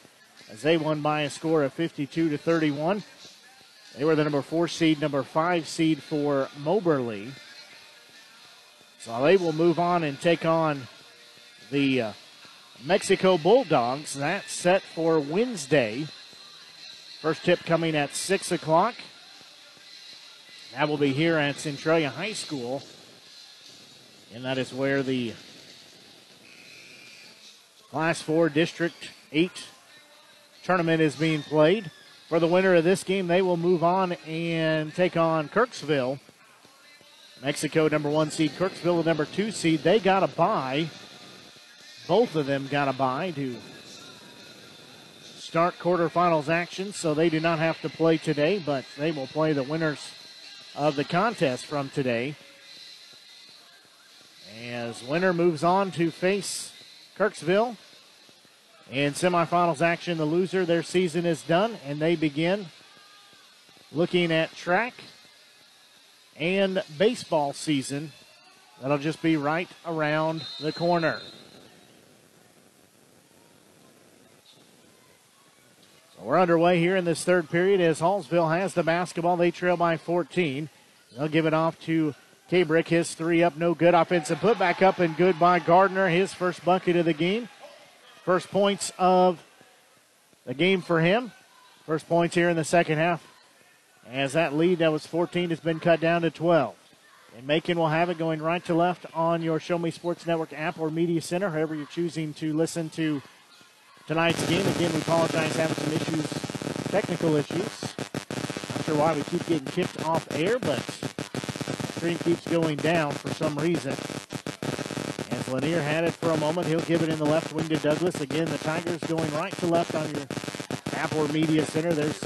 as they won by a score of 52 to 31. They were the number four seed, number five seed for Moberly. So they will move on and take on the uh, Mexico Bulldogs. That's set for Wednesday. First tip coming at 6 o'clock. That will be here at Centralia High School. And that is where the Class 4 District 8 tournament is being played. For the winner of this game, they will move on and take on Kirksville. Mexico, number one seed. Kirksville, the number two seed. They got a bye. Both of them got a bye to start quarterfinals action, so they do not have to play today, but they will play the winners of the contest from today. As winner moves on to face Kirksville. In semifinals action, the loser, their season is done, and they begin looking at track and baseball season. That'll just be right around the corner. We're underway here in this third period as Hallsville has the basketball. They trail by 14. They'll give it off to Kabrick. His three up, no good. Offensive put back up and good by Gardner. His first bucket of the game. First points of the game for him. First points here in the second half As that lead that was 14 has been cut down to 12. And Macon will have it going right to left on your Show Me Sports Network app or Media Center, however you're choosing to listen to tonight's game. Again, we apologize having some issues, technical issues. Not sure why we keep getting kicked off air, but stream keeps going down for some reason. As Lanier had it for a moment, he'll give it in the left wing to Douglas. Again, the Tigers going right to left on your app or Media Center. There's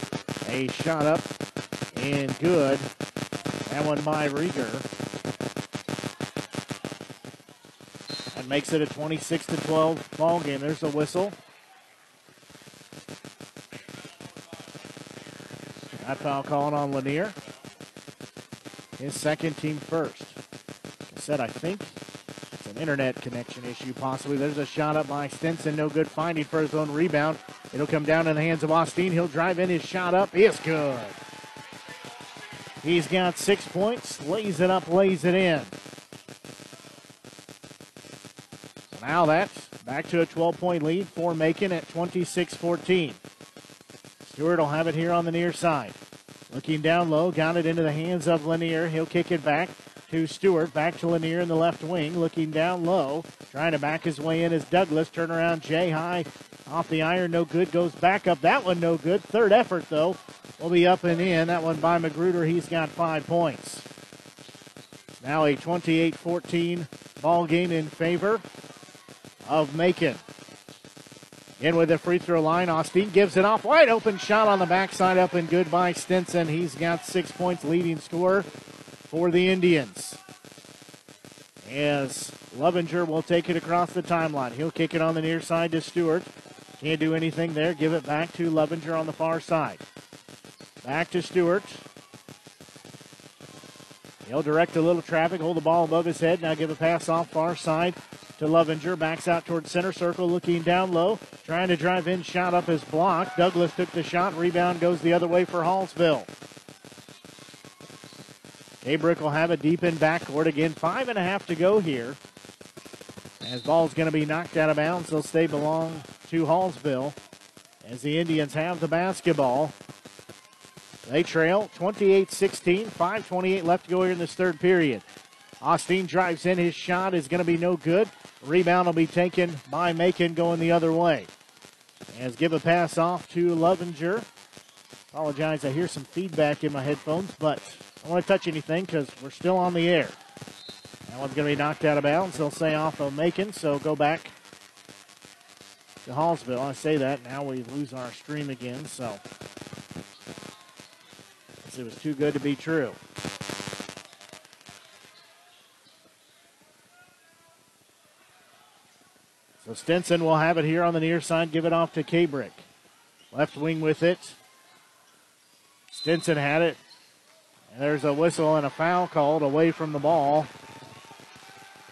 a shot up and good. That one by Rieger. That makes it a 26 to 12 ball game. There's a whistle. That foul calling on Lanier. His second team first. Like I said, I think it's an internet connection issue, possibly. There's a shot up by Stinson. No good finding for his own rebound. It'll come down in the hands of Austin. He'll drive in his shot up. It's good. He's got six points. Lays it up, lays it in. So now that's back to a 12 point lead for Macon at 26 14. Stewart will have it here on the near side. Looking down low, got it into the hands of Lanier. He'll kick it back to Stewart. Back to Lanier in the left wing. Looking down low, trying to back his way in is Douglas. Turnaround Jay high off the iron. No good. Goes back up. That one no good. Third effort though will be up and in. That one by Magruder. He's got five points. Now a 28 14 ball game in favor of Macon. In with the free throw line, Austin gives it off. Wide open shot on the backside, up and good by Stinson. He's got six points, leading scorer for the Indians. As Lovinger will take it across the timeline. He'll kick it on the near side to Stewart. Can't do anything there. Give it back to Lovinger on the far side. Back to Stewart. He'll direct a little traffic, hold the ball above his head. Now give a pass off far side to Lovinger. Backs out towards center circle, looking down low. Trying to drive in, shot up his block. Douglas took the shot. Rebound goes the other way for Hallsville. Abrick will have it deep in backcourt again. Five and a half to go here. As ball's going to be knocked out of bounds, they'll stay belong to Hallsville. As the Indians have the basketball. They trail 28 16, 5.28 left to go here in this third period. Austin drives in. His shot is going to be no good. Rebound will be taken by Macon going the other way. As give a pass off to Lovinger. Apologize, I hear some feedback in my headphones, but I don't want to touch anything because we're still on the air. That one's going to be knocked out of bounds. They'll say off of Macon, so go back to Hallsville. I say that, now we lose our stream again, so it was too good to be true. So Stinson will have it here on the near side, give it off to Kabrick. Left wing with it. Stinson had it. And there's a whistle and a foul called away from the ball.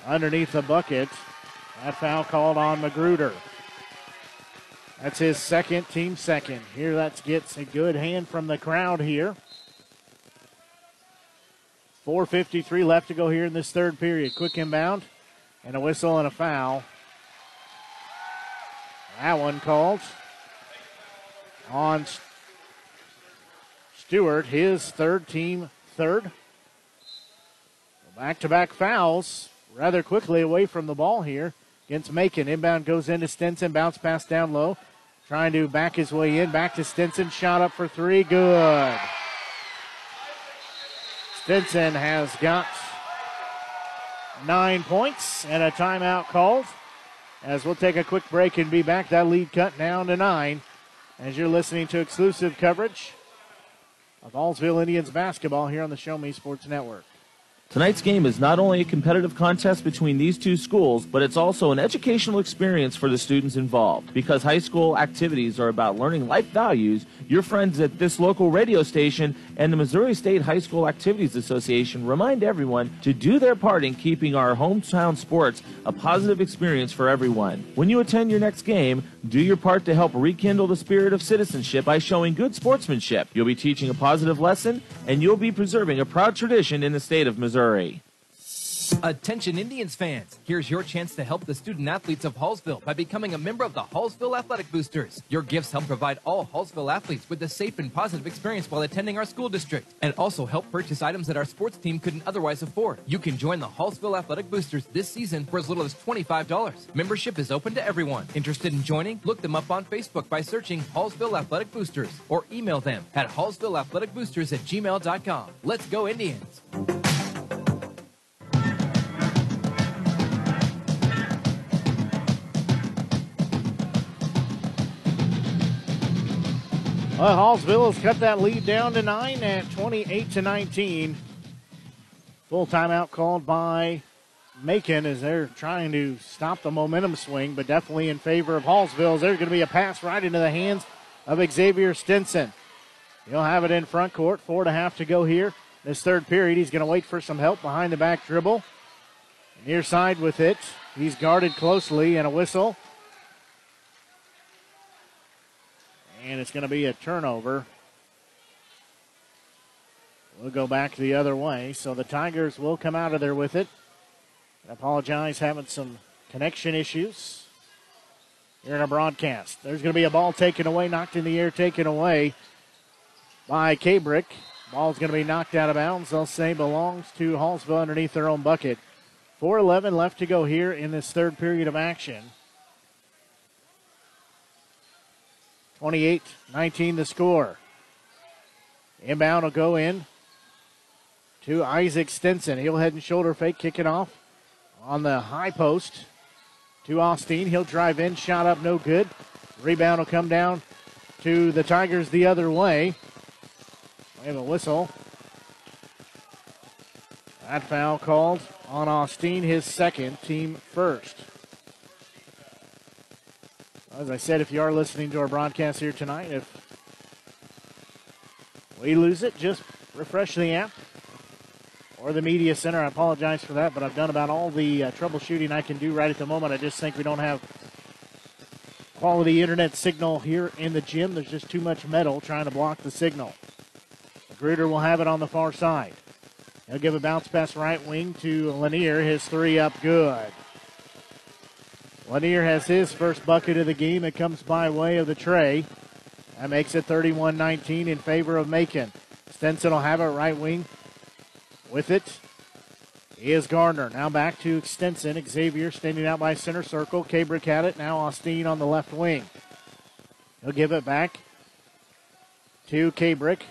Underneath the bucket. That foul called on Magruder. That's his second, team second. Here that gets a good hand from the crowd here. 4.53 left to go here in this third period. Quick inbound and a whistle and a foul. That one called on Stewart, his third team third. Back to back fouls rather quickly away from the ball here against Macon. Inbound goes into Stinson, bounce pass down low. Trying to back his way in. Back to Stinson. Shot up for three. Good. Stinson has got nine points and a timeout called. As we'll take a quick break and be back. That lead cut down to nine. As you're listening to exclusive coverage of Hallsville Indians basketball here on the Show Me Sports Network. Tonight's game is not only a competitive contest between these two schools, but it's also an educational experience for the students involved. Because high school activities are about learning life values, your friends at this local radio station and the Missouri State High School Activities Association remind everyone to do their part in keeping our hometown sports a positive experience for everyone. When you attend your next game, do your part to help rekindle the spirit of citizenship by showing good sportsmanship. You'll be teaching a positive lesson, and you'll be preserving a proud tradition in the state of Missouri. Missouri. Attention Indians fans, here's your chance to help the student athletes of Hallsville by becoming a member of the Hallsville Athletic Boosters. Your gifts help provide all Hallsville athletes with a safe and positive experience while attending our school district, and also help purchase items that our sports team couldn't otherwise afford. You can join the Hallsville Athletic Boosters this season for as little as $25. Membership is open to everyone. Interested in joining? Look them up on Facebook by searching Hallsville Athletic Boosters or email them at hallsvilleathleticboosters at gmail.com. Let's go Indians! Well, Hallsville has cut that lead down to nine at 28 to 19. Full timeout called by Macon as they're trying to stop the momentum swing, but definitely in favor of Hallsville. There's going to be a pass right into the hands of Xavier Stinson. He'll have it in front court. Four and a half to go here. This third period, he's going to wait for some help behind the back dribble. Near side with it. He's guarded closely and a whistle. And it's going to be a turnover. We'll go back the other way. So the Tigers will come out of there with it. I apologize, having some connection issues here in our broadcast. There's going to be a ball taken away, knocked in the air, taken away by Kabrick. Ball's going to be knocked out of bounds. They'll say belongs to Hallsville underneath their own bucket. 4.11 left to go here in this third period of action. 28 19 the score. Inbound will go in to Isaac Stinson. He'll head and shoulder fake, kick it off on the high post to Austin. He'll drive in, shot up, no good. Rebound will come down to the Tigers the other way. We have a whistle. That foul called on Austin, his second, team first. As I said, if you are listening to our broadcast here tonight, if we lose it, just refresh the app or the media center. I apologize for that, but I've done about all the uh, troubleshooting I can do right at the moment. I just think we don't have quality internet signal here in the gym. There's just too much metal trying to block the signal. Gruder will have it on the far side. He'll give a bounce pass right wing to Lanier. His three up good. Lanier has his first bucket of the game. It comes by way of the tray. That makes it 31 19 in favor of Macon. Stinson will have it right wing. With it is Gardner. Now back to Stinson. Xavier standing out by center circle. Kabrick had it. Now Austin on the left wing. He'll give it back to Kabrick.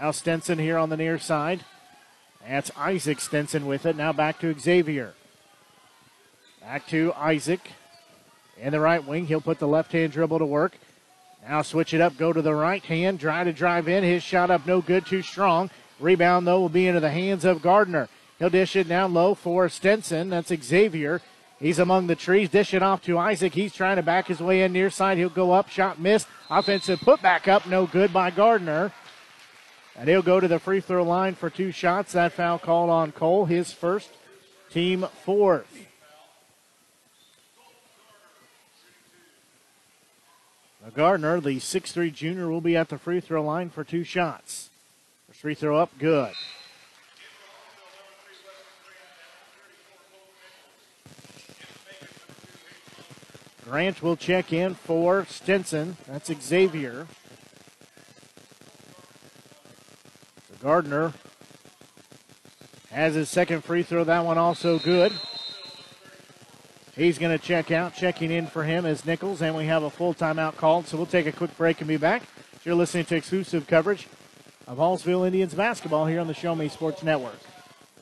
Now Stinson here on the near side. That's Isaac Stinson with it. Now back to Xavier. Back to Isaac. In the right wing, he'll put the left hand dribble to work. Now switch it up, go to the right hand, try to drive in. His shot up, no good, too strong. Rebound, though, will be into the hands of Gardner. He'll dish it down low for Stinson. That's Xavier. He's among the trees. Dish it off to Isaac. He's trying to back his way in near side. He'll go up. Shot missed. Offensive put back up. No good by Gardner. And he'll go to the free throw line for two shots. That foul called on Cole, his first, team fourth. Gardner, the 6'3 junior, will be at the free throw line for two shots. First free throw up, good. Grant will check in for Stinson. That's Xavier. Gardner has his second free throw. That one also good. He's going to check out. Checking in for him is Nichols, and we have a full timeout called. So we'll take a quick break and be back. You're listening to exclusive coverage of Hallsville Indians basketball here on the Show Me Sports Network.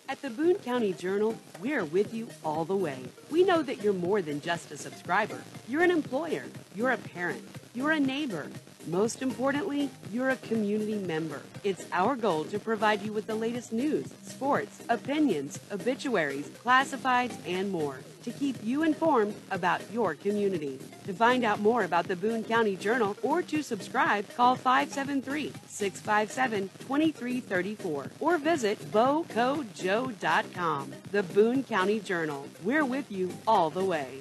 At the Boone County Journal, we're with you all the way. We know that you're more than just a subscriber. You're an employer, you're a parent, you're a neighbor. Most importantly, you're a community member. It's our goal to provide you with the latest news, sports, opinions, obituaries, classifieds, and more to keep you informed about your community. To find out more about the Boone County Journal or to subscribe, call 573-657-2334 or visit bocojo.com. The Boone County Journal. We're with you all the way.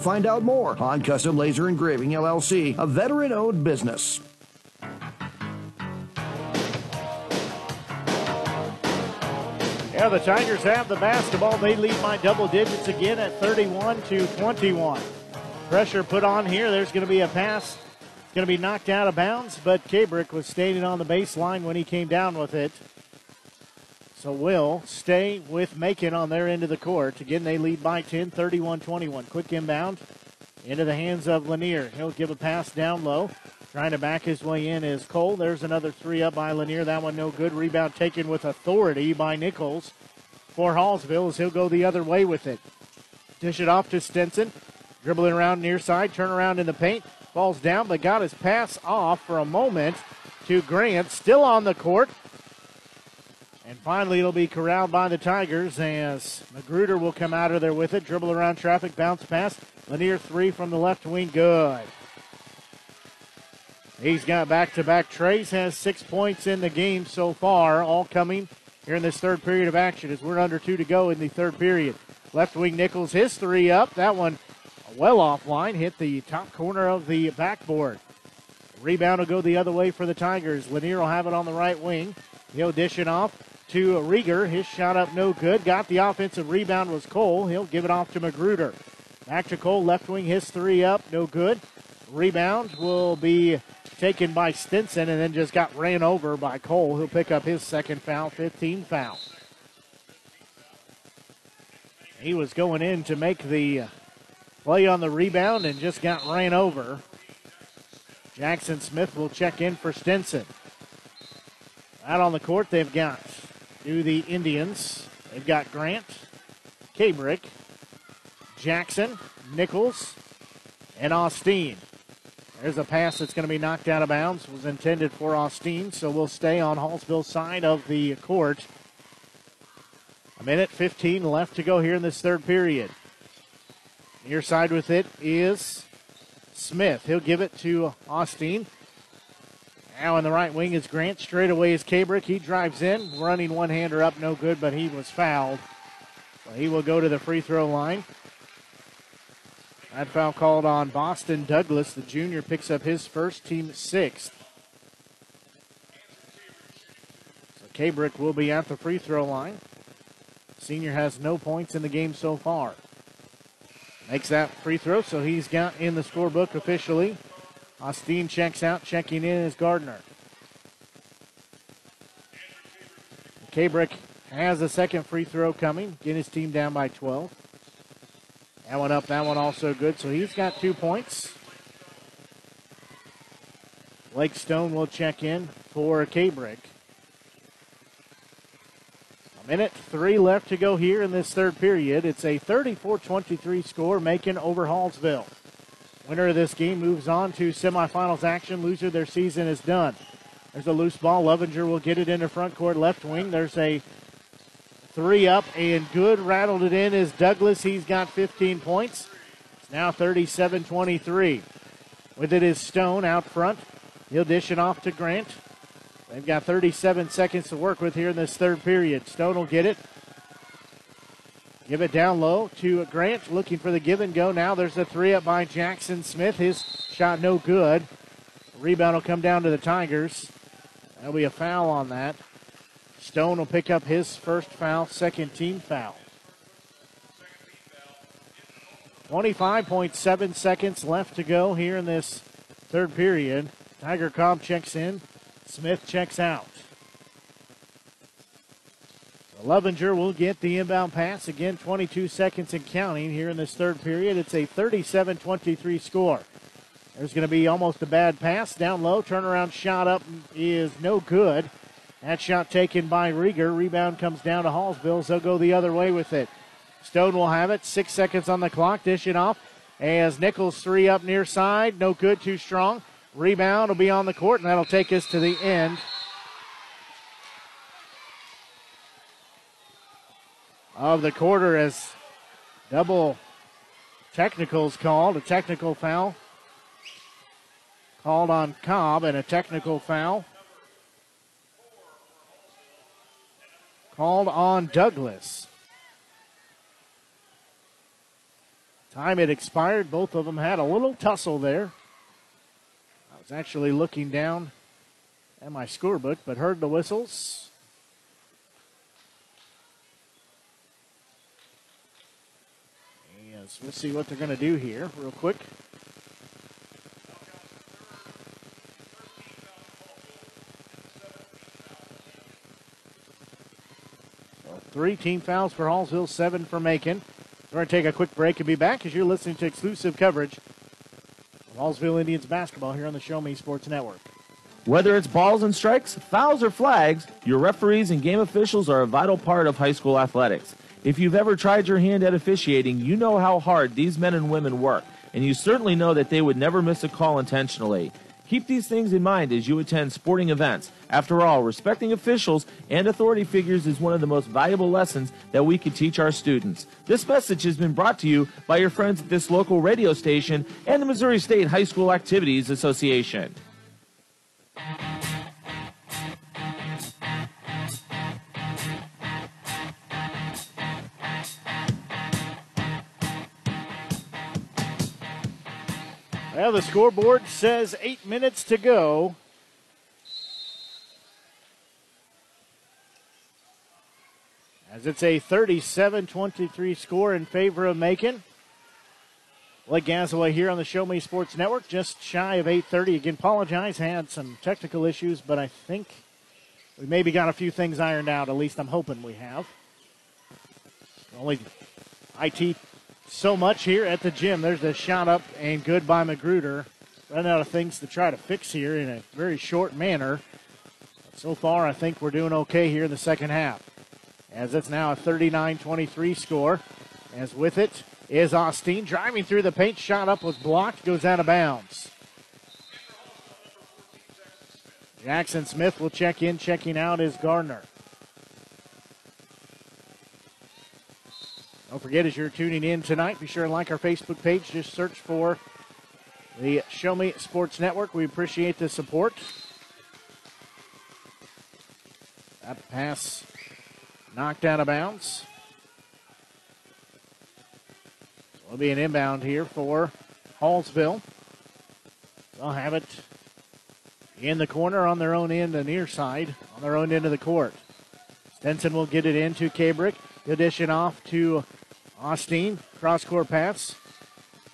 find out more. on Custom Laser Engraving LLC, a veteran owned business. Yeah, the Tigers have the basketball. They lead by double digits again at 31 to 21. Pressure put on here. There's going to be a pass. It's going to be knocked out of bounds, but Kabrick was standing on the baseline when he came down with it. So will stay with Macon on their end of the court. Again, they lead by 10, 31 21. Quick inbound into the hands of Lanier. He'll give a pass down low. Trying to back his way in is Cole. There's another three up by Lanier. That one no good. Rebound taken with authority by Nichols for Hallsville as he'll go the other way with it. Dish it off to Stinson. Dribbling around near side. Turn around in the paint. Falls down, but got his pass off for a moment to Grant. Still on the court. And finally, it'll be corralled by the Tigers as Magruder will come out of there with it. Dribble around traffic, bounce pass. Lanier three from the left wing, good. He's got back to back trays, has six points in the game so far, all coming here in this third period of action as we're under two to go in the third period. Left wing Nichols, his three up. That one well offline, hit the top corner of the backboard. Rebound will go the other way for the Tigers. Lanier will have it on the right wing. He'll dish it off to Rieger. His shot up no good. Got the offensive rebound was Cole. He'll give it off to Magruder. Back to Cole, left wing, his three up, no good. Rebound will be taken by Stinson and then just got ran over by Cole. He'll pick up his second foul, 15 foul. He was going in to make the play on the rebound and just got ran over. Jackson Smith will check in for Stinson. Out on the court, they've got do the Indians. They've got Grant, Kabrick, Jackson, Nichols, and Austin. There's a pass that's going to be knocked out of bounds. Was intended for Austin, so we'll stay on Hallsville's side of the court. A minute 15 left to go here in this third period. Near side with it is Smith. He'll give it to Austin. Now in the right wing is Grant. Straight away is Kabrick. He drives in, running one hander up, no good, but he was fouled. So he will go to the free throw line. That foul called on Boston Douglas. The junior picks up his first team sixth. So Kabrick will be at the free throw line. Senior has no points in the game so far. Makes that free throw, so he's got in the scorebook officially. Austin checks out, checking in is Gardner. Kabrick has a second free throw coming, get his team down by 12. That one up, that one also good, so he's got two points. Lake Stone will check in for Kabrick. A minute three left to go here in this third period. It's a 34 23 score, making over Hallsville. Winner of this game moves on to semifinals action. Loser, their season is done. There's a loose ball. Lovinger will get it into front court left wing. There's a three up and good. Rattled it in is Douglas. He's got 15 points. It's now 37 23. With it is Stone out front. He'll dish it off to Grant. They've got 37 seconds to work with here in this third period. Stone will get it. Give it down low to Grant, looking for the give and go. Now there's a three up by Jackson Smith. His shot no good. Rebound will come down to the Tigers. There'll be a foul on that. Stone will pick up his first foul, second team foul. 25.7 seconds left to go here in this third period. Tiger Cobb checks in. Smith checks out. Lovinger will get the inbound pass. Again, 22 seconds and counting here in this third period. It's a 37 23 score. There's going to be almost a bad pass down low. Turnaround shot up is no good. That shot taken by Rieger. Rebound comes down to Hallsville. They'll go the other way with it. Stone will have it. Six seconds on the clock. Dish it off As Nichols three up near side, no good, too strong. Rebound will be on the court, and that'll take us to the end. Of the quarter as double technicals called, a technical foul called on Cobb and a technical foul called on Douglas. Time had expired. Both of them had a little tussle there. I was actually looking down at my scorebook, but heard the whistles. We'll see what they're going to do here, real quick. Three team fouls for Hallsville, seven for Macon. We're going to take a quick break and be back as you're listening to exclusive coverage of Hallsville Indians basketball here on the Show Me Sports Network. Whether it's balls and strikes, fouls, or flags, your referees and game officials are a vital part of high school athletics. If you've ever tried your hand at officiating, you know how hard these men and women work, and you certainly know that they would never miss a call intentionally. Keep these things in mind as you attend sporting events. After all, respecting officials and authority figures is one of the most valuable lessons that we can teach our students. This message has been brought to you by your friends at this local radio station and the Missouri State High School Activities Association. The scoreboard says eight minutes to go. As it's a 37 23 score in favor of Macon. Blake Gazaway here on the Show Me Sports Network, just shy of 8:30. Again, apologize, had some technical issues, but I think we maybe got a few things ironed out. At least I'm hoping we have. Only IT so much here at the gym. There's a shot up and good by Magruder. Run out of things to try to fix here in a very short manner. So far, I think we're doing okay here in the second half. As it's now a 39 23 score. As with it is Austin driving through the paint. Shot up was blocked, goes out of bounds. Jackson Smith will check in. Checking out is Gardner. Don't forget, as you're tuning in tonight, be sure and like our Facebook page. Just search for the Show Me Sports Network. We appreciate the support. That pass knocked out of bounds. It'll be an inbound here for Hallsville. They'll have it in the corner on their own end, the near side, on their own end of the court. Stinson will get it into Kabrick. He'll dish it off to Austin. Cross court pass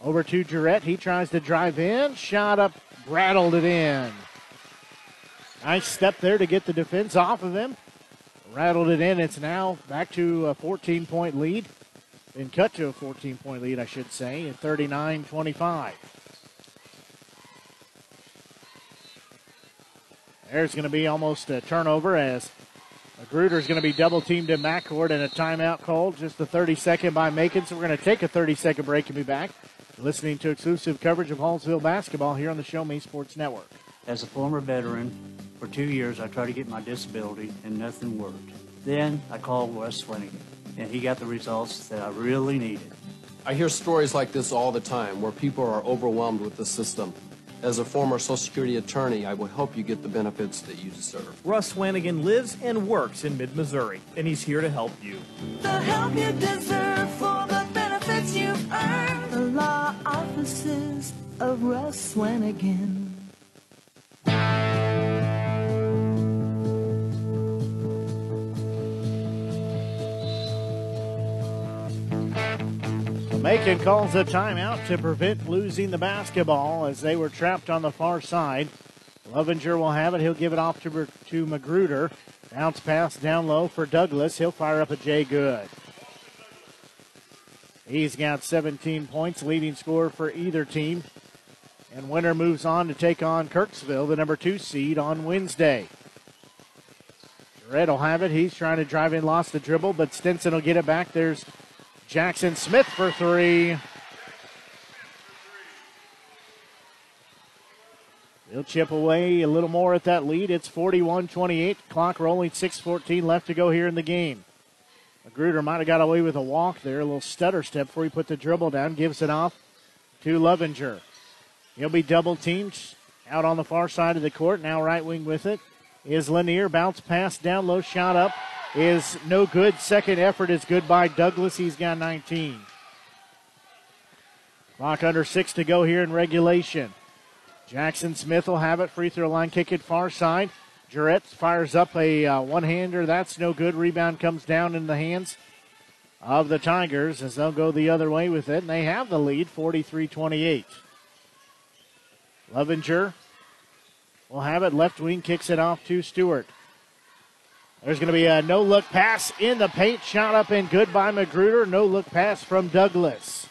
over to Durrett. He tries to drive in. Shot up, rattled it in. Nice step there to get the defense off of him. Rattled it in. It's now back to a 14 point lead. Been cut to a 14 point lead, I should say, at 39 25. There's going to be almost a turnover as Magruder's going to be double teamed in backcourt and a timeout called. Just the 30 second by Macon. So we're going to take a 30 second break and be back. Listening to exclusive coverage of Hallsville basketball here on the Show Me Sports Network. As a former veteran, for two years I tried to get my disability and nothing worked. Then I called Russ Swanigan, and he got the results that I really needed. I hear stories like this all the time where people are overwhelmed with the system. As a former Social Security attorney, I will help you get the benefits that you deserve. Russ Swanigan lives and works in mid Missouri, and he's here to help you. The help you deserve for the benefits you've earned. The law offices of Russ Swanigan. Macon calls a timeout to prevent losing the basketball as they were trapped on the far side. Lovinger will have it. He'll give it off to, to Magruder. Bounce pass down low for Douglas. He'll fire up a Jay Good. He's got 17 points, leading scorer for either team. And winner moves on to take on Kirksville, the number two seed, on Wednesday. Red will have it. He's trying to drive in, lost the dribble, but Stinson will get it back. There's Jackson Smith for three. He'll chip away a little more at that lead. It's 41 28. Clock rolling, 6.14 left to go here in the game. Magruder might have got away with a walk there, a little stutter step before he put the dribble down, gives it off to Lovinger. He'll be double teamed out on the far side of the court. Now right wing with it is Lanier. Bounce pass down low, shot up, is no good. Second effort is good by Douglas. He's got 19. Clock under six to go here in regulation. Jackson Smith will have it. Free throw line kick it far side. Durrett fires up a uh, one hander. That's no good. Rebound comes down in the hands of the Tigers as they'll go the other way with it. And they have the lead 43 28. Lovinger will have it. Left wing kicks it off to Stewart. There's going to be a no look pass in the paint. Shot up and good by Magruder. No look pass from Douglas.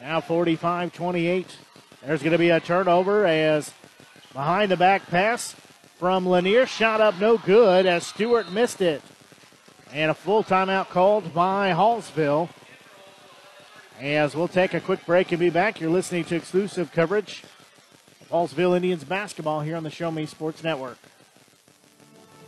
Now 45 28. There's going to be a turnover as behind the back pass from Lanier. Shot up no good as Stewart missed it. And a full timeout called by Hallsville. As we'll take a quick break and be back. You're listening to exclusive coverage of Hallsville Indians basketball here on the Show Me Sports Network.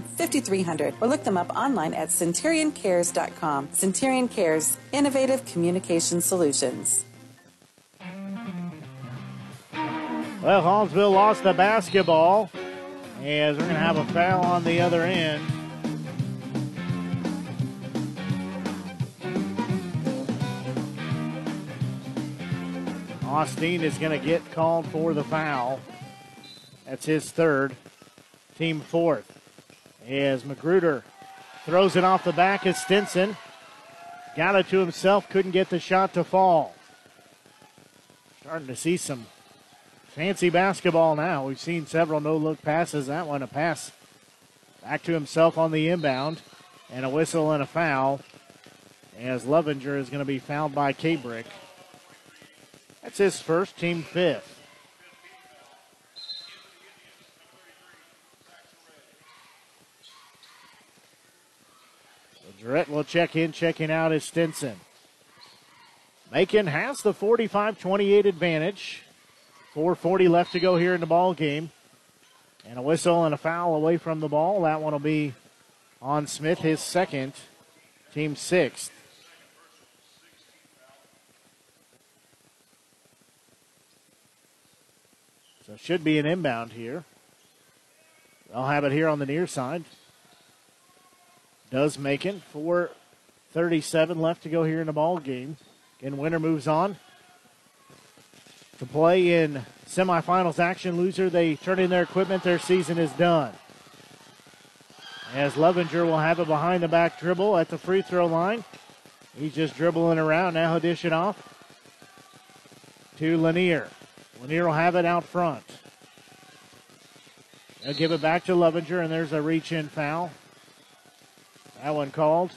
5300 or look them up online at centurioncares.com. Centurion Cares, innovative communication solutions. Well, Hallsville lost the basketball as we're going to have a foul on the other end. Austin is going to get called for the foul. That's his third, team fourth. As Magruder throws it off the back of Stinson. Got it to himself, couldn't get the shot to fall. Starting to see some fancy basketball now. We've seen several no look passes. That one, a pass back to himself on the inbound, and a whistle and a foul. As Lovinger is going to be fouled by Kabrick. That's his first, team fifth. Durrett will check in, checking out is Stinson. Macon has the 45 28 advantage. 4.40 left to go here in the ball game. And a whistle and a foul away from the ball. That one will be on Smith, his second, team sixth. So should be an inbound here. They'll have it here on the near side. Does make it. 4.37 left to go here in the ball game. Again, winner moves on to play in semifinals action. Loser, they turn in their equipment. Their season is done. As Lovinger will have it behind the back dribble at the free throw line. He's just dribbling around. Now he'll dish it off to Lanier. Lanier will have it out front. They'll give it back to Lovinger, and there's a reach in foul. That one called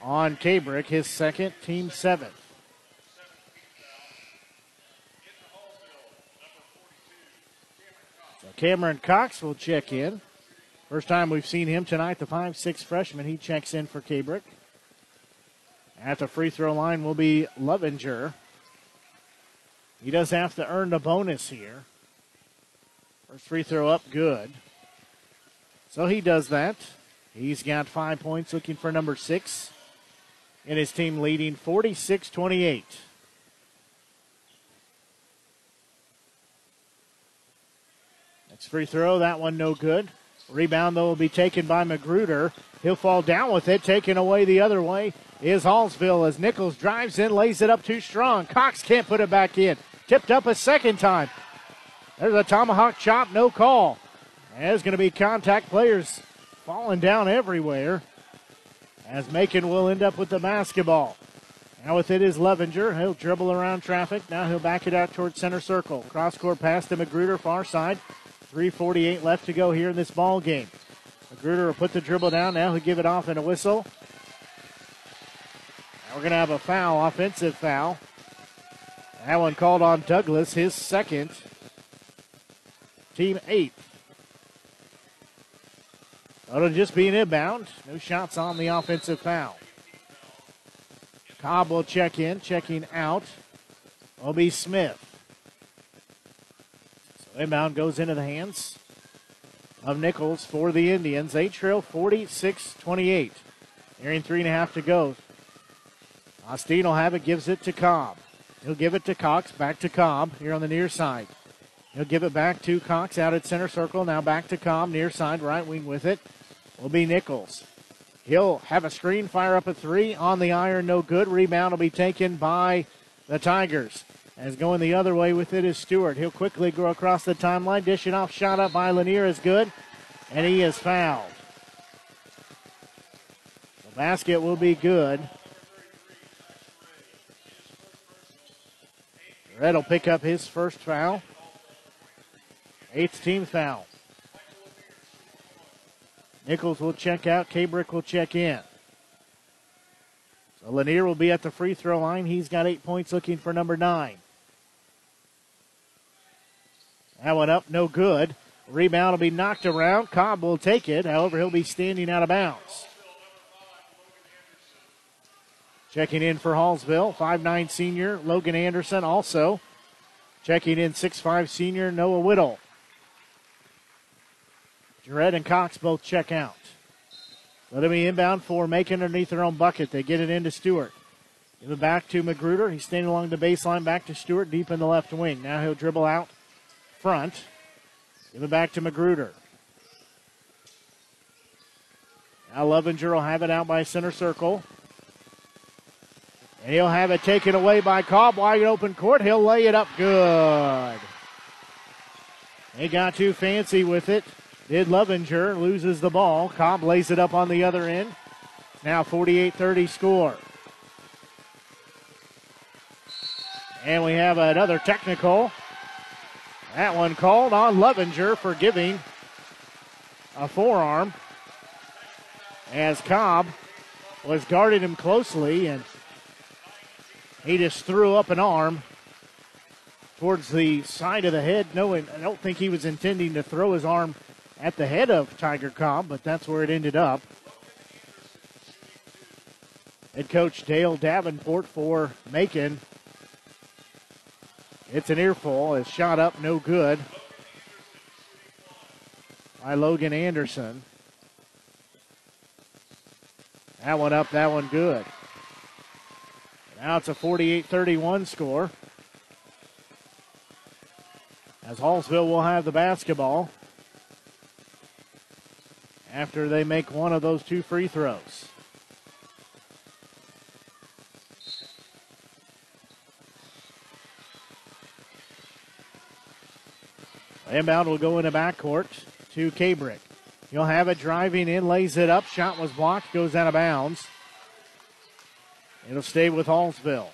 on Kabrick, his second, team seventh. So Cameron Cox will check in. First time we've seen him tonight, the 5 6 freshman. He checks in for Kabrick. At the free throw line will be Lovinger. He does have to earn the bonus here. First free throw up, good. So he does that. He's got five points, looking for number six. And his team leading 46 28. Next free throw, that one no good. Rebound, though, will be taken by Magruder. He'll fall down with it, taken away the other way is Hallsville as Nichols drives in, lays it up too strong. Cox can't put it back in. Tipped up a second time. There's a tomahawk chop, no call. There's going to be contact players falling down everywhere as Macon will end up with the basketball. Now with it is Lovinger. He'll dribble around traffic. Now he'll back it out towards center circle. Cross court pass to Magruder, far side. 3.48 left to go here in this ball game. Magruder will put the dribble down. Now he'll give it off in a whistle. We're going to have a foul, offensive foul. That one called on Douglas, his second. Team eight. It'll just be an inbound. No shots on the offensive foul. Cobb will check in, checking out. Will be Smith. So inbound goes into the hands of Nichols for the Indians. They trail 46 28. Nearing three and a half to go. Austin will have it, gives it to Cobb. He'll give it to Cox, back to Cobb here on the near side. He'll give it back to Cox out at center circle. Now back to Cobb, near side, right wing with it. Will be Nichols. He'll have a screen, fire up a three on the iron, no good. Rebound will be taken by the Tigers. As going the other way with it is Stewart. He'll quickly go across the timeline, dish it off, shot up by Lanier is good, and he is fouled. The basket will be good. Red will pick up his first foul. Eighth team foul. Nichols will check out. Kabrick will check in. So Lanier will be at the free throw line. He's got eight points looking for number nine. That one up, no good. Rebound will be knocked around. Cobb will take it. However, he'll be standing out of bounds. Checking in for Hallsville, 5'9 senior Logan Anderson also. Checking in 6'5 senior Noah Whittle. Durrett and Cox both check out. Let him be inbound for Macon underneath their own bucket. They get it into Stewart. Give it back to Magruder. He's standing along the baseline. Back to Stewart, deep in the left wing. Now he'll dribble out front. Give it back to Magruder. Now Lovinger will have it out by center circle. And he'll have it taken away by Cobb. Wide open court. He'll lay it up good. They got too fancy with it. Did Lovinger loses the ball. Cobb lays it up on the other end. Now 48 30 score. And we have another technical. That one called on Lovinger for giving a forearm as Cobb was guarding him closely and he just threw up an arm towards the side of the head. No, I don't think he was intending to throw his arm at the head of Tiger Cobb, but that's where it ended up. Head coach Dale Davenport for Macon. It's an earful. It's shot up, no good by Logan Anderson. That one up, that one good. Now it's a 48 31 score. As Hallsville will have the basketball after they make one of those two free throws. Inbound will go in the backcourt to Kabrick. He'll have it driving in, lays it up. Shot was blocked, goes out of bounds. It'll stay with Hallsville.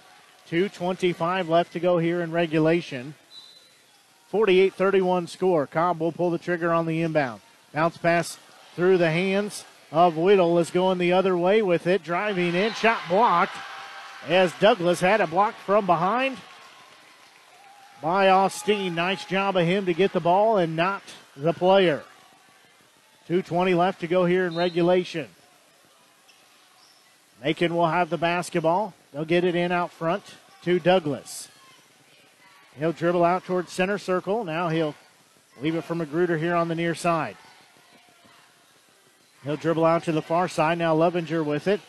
2.25 left to go here in regulation. 48 31 score. Cobb will pull the trigger on the inbound. Bounce pass through the hands of Whittle is going the other way with it. Driving in, shot blocked as Douglas had it blocked from behind by Austin. Nice job of him to get the ball and not the player. 2.20 left to go here in regulation. Macon will have the basketball. They'll get it in out front to Douglas. He'll dribble out towards center circle. Now he'll leave it for Magruder here on the near side. He'll dribble out to the far side. Now Lovinger with it.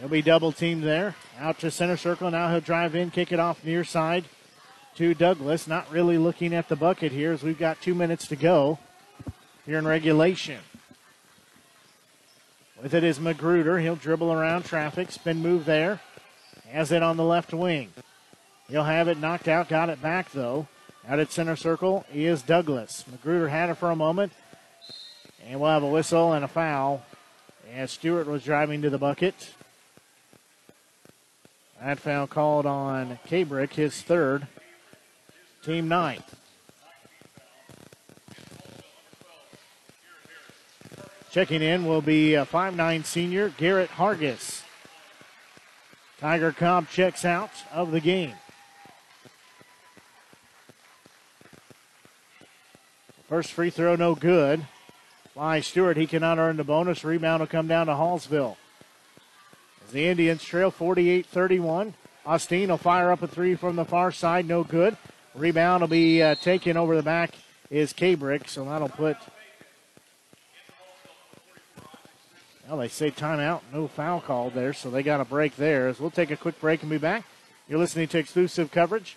He'll be double teamed there. Out to center circle. Now he'll drive in, kick it off near side to Douglas. Not really looking at the bucket here as we've got two minutes to go here in regulation. With it is Magruder. He'll dribble around traffic, spin move there. Has it on the left wing. He'll have it knocked out, got it back though. Out at center circle is Douglas. Magruder had it for a moment. And we'll have a whistle and a foul as Stewart was driving to the bucket. That foul called on Kabrick, his third, team ninth. Checking in will be a 5'9 senior, Garrett Hargis. Tiger Cobb checks out of the game. First free throw, no good. By Stewart, he cannot earn the bonus. Rebound will come down to Hallsville. As the Indians trail 48 31. Austin will fire up a three from the far side, no good. Rebound will be uh, taken over the back is Kabrick, so that'll put. Well, they say timeout, no foul called there, so they got a break there. As we'll take a quick break and be back. You're listening to exclusive coverage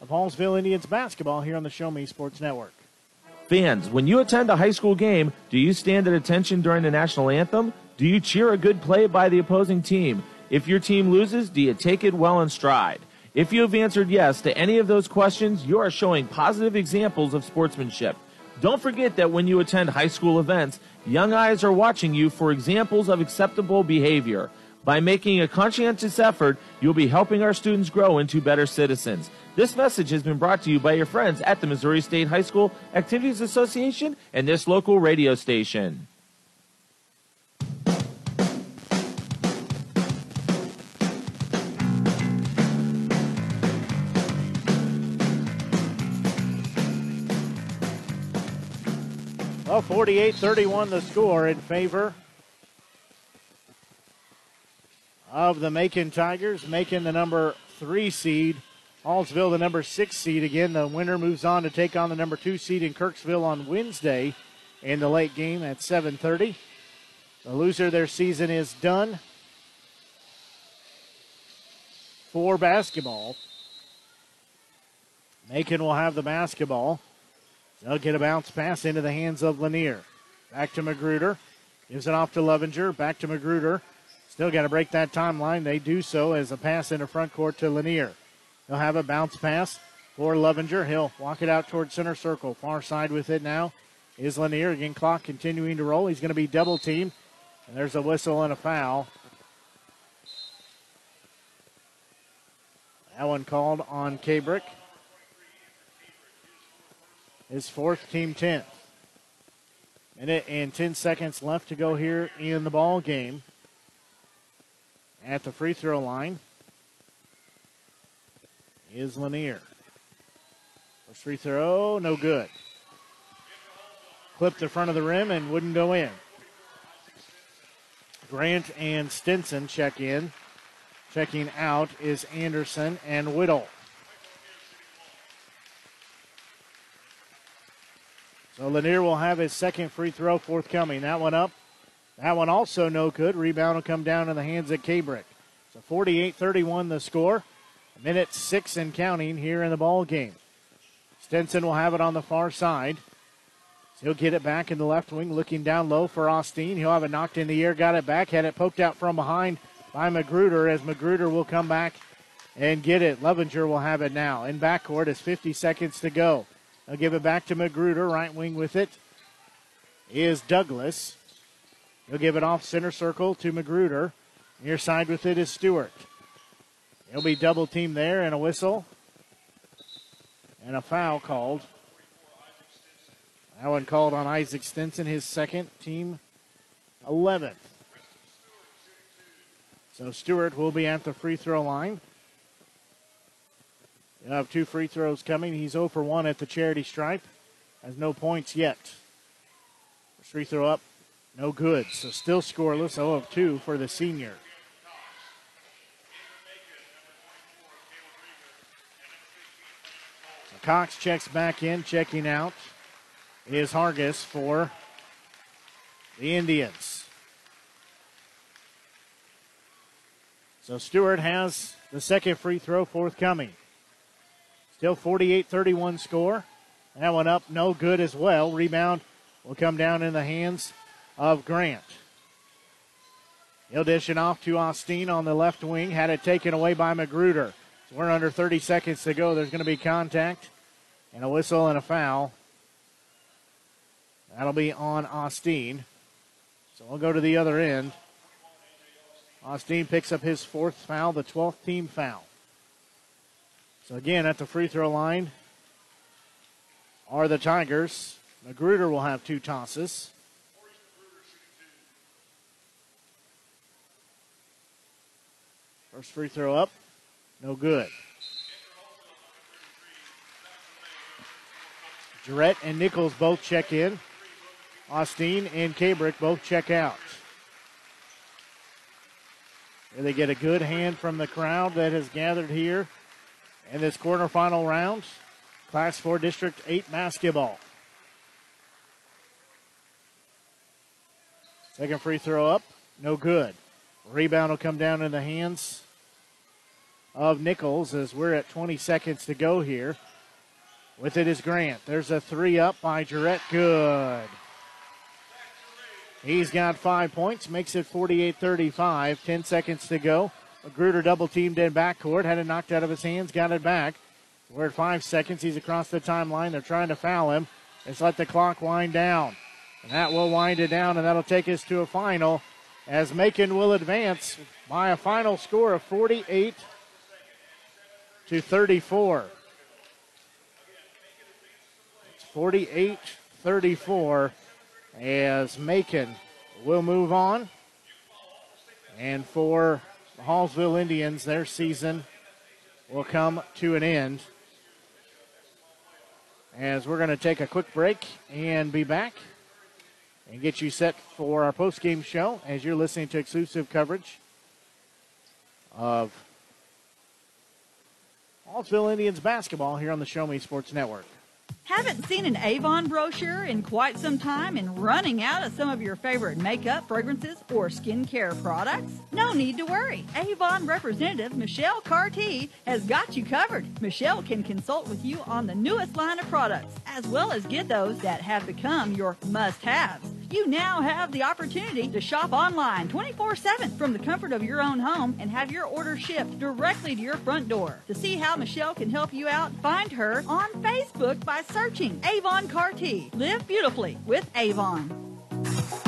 of Hallsville Indians basketball here on the Show Me Sports Network. Fans, when you attend a high school game, do you stand at attention during the national anthem? Do you cheer a good play by the opposing team? If your team loses, do you take it well in stride? If you have answered yes to any of those questions, you are showing positive examples of sportsmanship. Don't forget that when you attend high school events, young eyes are watching you for examples of acceptable behavior. By making a conscientious effort, you'll be helping our students grow into better citizens. This message has been brought to you by your friends at the Missouri State High School Activities Association and this local radio station. Well, 48 31 the score in favor of the Macon Tigers. making the number three seed. Hallsville the number six seed. Again, the winner moves on to take on the number two seed in Kirksville on Wednesday in the late game at 7:30. The loser their season is done for basketball. Macon will have the basketball. They'll get a bounce pass into the hands of Lanier. Back to Magruder. Gives it off to Lovinger. Back to Magruder. Still got to break that timeline. They do so as a pass in the front court to Lanier. He'll have a bounce pass for Lovinger. He'll walk it out towards center circle. Far side with it now is Lanier. Again, clock continuing to roll. He's going to be double teamed. And there's a whistle and a foul. That one called on Kabrick his fourth, team 10th. Minute and 10 seconds left to go here in the ball game. At the free throw line is Lanier. First free throw, no good. Clipped the front of the rim and wouldn't go in. Grant and Stinson check in. Checking out is Anderson and Whittle. So Lanier will have his second free throw forthcoming. That one up. That one also no good. Rebound will come down in the hands of Kabrick. So 48-31 the score. Minute six and counting here in the ball game. Stinson will have it on the far side. He'll get it back in the left wing, looking down low for Austin. He'll have it knocked in the air, got it back, had it poked out from behind by Magruder as Magruder will come back and get it. Lovinger will have it now. In backcourt as 50 seconds to go. They'll give it back to Magruder, right wing with it is Douglas. He'll give it off center circle to Magruder. Near side with it is Stewart. He'll be double teamed there and a whistle. And a foul called. That one called on Isaac Stinson, his second, team 11th. So Stewart will be at the free throw line. He'll have two free throws coming. He's 0 for 1 at the charity stripe. Has no points yet. First free throw up, no good. So still scoreless, 0 of 2 for the senior. Cox checks back in, checking out is Hargis for the Indians. So Stewart has the second free throw forthcoming. Still 48 31 score. That one up, no good as well. Rebound will come down in the hands of Grant. He'll dish it off to Austin on the left wing. Had it taken away by Magruder. So we're under 30 seconds to go. There's going to be contact and a whistle and a foul. That'll be on Austin. So we'll go to the other end. Austin picks up his fourth foul, the 12th team foul. So again, at the free throw line are the Tigers. Magruder will have two tosses. First free throw up, no good. Durrett and Nichols both check in. Austin and Kabrick both check out. Here they get a good hand from the crowd that has gathered here in this quarterfinal round. Class 4 District 8 basketball. Second free throw up, no good. Rebound will come down in the hands of Nichols as we're at 20 seconds to go here. With it is Grant. There's a three up by Durrett. Good. He's got five points, makes it 48 35. 10 seconds to go. Magruder double teamed in backcourt, had it knocked out of his hands, got it back. We're at five seconds. He's across the timeline. They're trying to foul him. Let's let the clock wind down. And that will wind it down, and that'll take us to a final as Macon will advance by a final score of 48 to 34. It's 48 34 as Macon will move on. And for the Hallsville Indians, their season will come to an end. As we're going to take a quick break and be back and get you set for our post-game show as you're listening to exclusive coverage of Hallsville Indians basketball here on the Show Me Sports Network. Haven't seen an Avon brochure in quite some time and running out of some of your favorite makeup, fragrances, or skincare products? No need to worry. Avon representative Michelle Carty has got you covered. Michelle can consult with you on the newest line of products, as well as get those that have become your must-haves. You now have the opportunity to shop online 24 7 from the comfort of your own home and have your order shipped directly to your front door. To see how Michelle can help you out, find her on Facebook by searching Avon Carty. Live beautifully with Avon.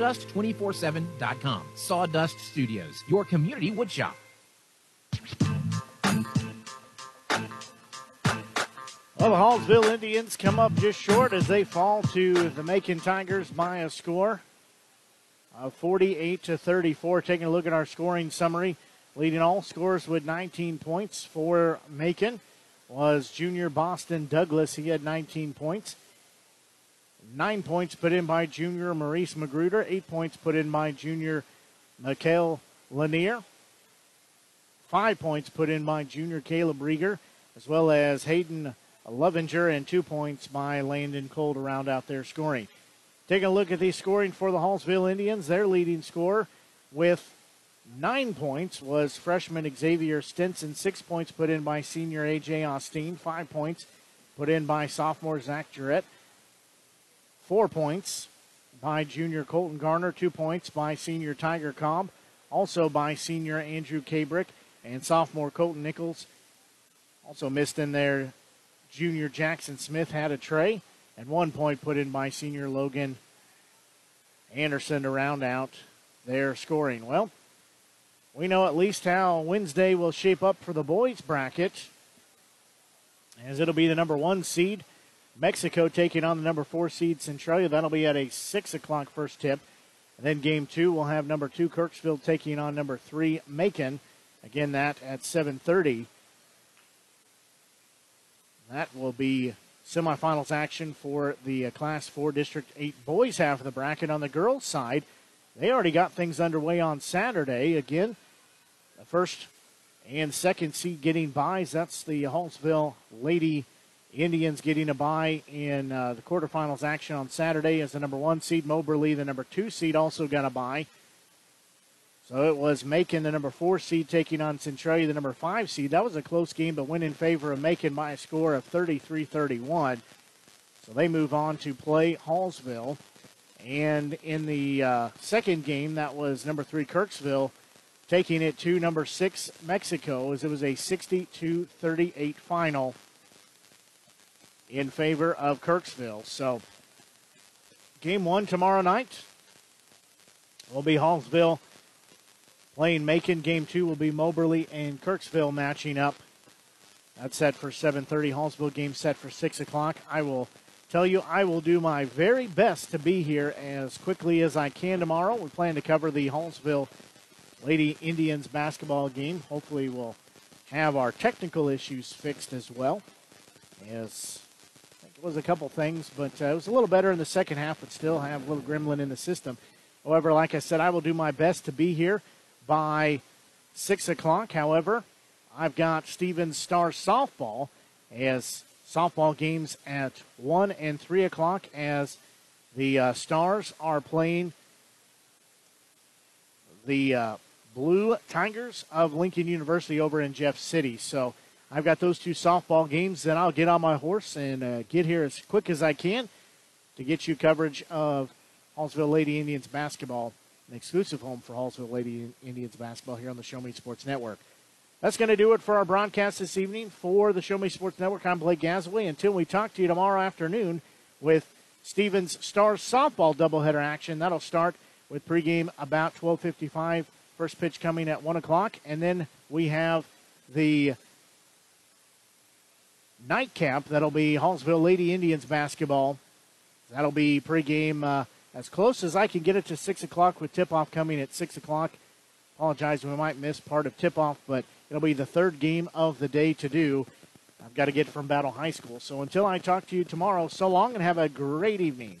sawdust247.com. Sawdust Studios, your community woodshop. Well, the Hallsville Indians come up just short as they fall to the Macon Tigers by a score of 48 to 34. Taking a look at our scoring summary, leading all scores with 19 points for Macon was junior Boston Douglas. He had 19 points. Nine points put in by junior Maurice Magruder. Eight points put in by junior Mikhail Lanier. Five points put in by junior Caleb Rieger, as well as Hayden Lovinger, and two points by Landon Cole to round out their scoring. Taking a look at the scoring for the Hallsville Indians, their leading scorer with nine points was freshman Xavier Stinson. Six points put in by senior AJ Austin. Five points put in by sophomore Zach Durrett. Four points by junior Colton Gardner. Two points by senior Tiger Cobb. Also by senior Andrew Kabrick and sophomore Colton Nichols. Also missed in there junior Jackson Smith had a tray. And one point put in by senior Logan Anderson to round out their scoring. Well, we know at least how Wednesday will shape up for the boys bracket, as it'll be the number one seed. Mexico taking on the number four seed Centralia. That'll be at a six o'clock first tip. And then game two, we'll have number two Kirksville taking on number three Macon. Again, that at 7:30. That will be semifinals action for the uh, Class 4 District 8 boys half of the bracket. On the girls' side, they already got things underway on Saturday. Again, the first and second seed getting buys. That's the Hallsville Lady Indians getting a bye in uh, the quarterfinals action on Saturday as the number one seed. Moberly, the number two seed, also got a bye. So it was Macon, the number four seed, taking on Centralia, the number five seed. That was a close game, but went in favor of Macon by a score of 33 31. So they move on to play Hallsville. And in the uh, second game, that was number three Kirksville taking it to number six Mexico as it was a 62 38 final in favor of Kirksville. So game one tomorrow night will be Hallsville playing Macon. Game two will be Moberly and Kirksville matching up. That's set for 7:30. Hallsville game set for six o'clock. I will tell you I will do my very best to be here as quickly as I can tomorrow. We plan to cover the Hallsville Lady Indians basketball game. Hopefully, we'll have our technical issues fixed as well. As was a couple things, but uh, it was a little better in the second half, but still have a little gremlin in the system. However, like I said, I will do my best to be here by 6 o'clock. However, I've got Stephens Star softball as softball games at 1 and 3 o'clock as the uh, Stars are playing the uh, Blue Tigers of Lincoln University over in Jeff City. So I've got those two softball games. Then I'll get on my horse and uh, get here as quick as I can to get you coverage of Hallsville Lady Indians basketball, an exclusive home for Hallsville Lady Indians basketball here on the Show Me Sports Network. That's going to do it for our broadcast this evening for the Show Me Sports Network. I'm Blake Gasaway. Until we talk to you tomorrow afternoon with Stephens Stars softball doubleheader action. That'll start with pregame about 12:55. First pitch coming at one o'clock, and then we have the nightcap. That'll be Hallsville Lady Indians basketball. That'll be pregame uh, as close as I can get it to six o'clock with tip-off coming at six o'clock. Apologize, we might miss part of tip-off, but it'll be the third game of the day to do. I've got to get from Battle High School. So until I talk to you tomorrow, so long and have a great evening.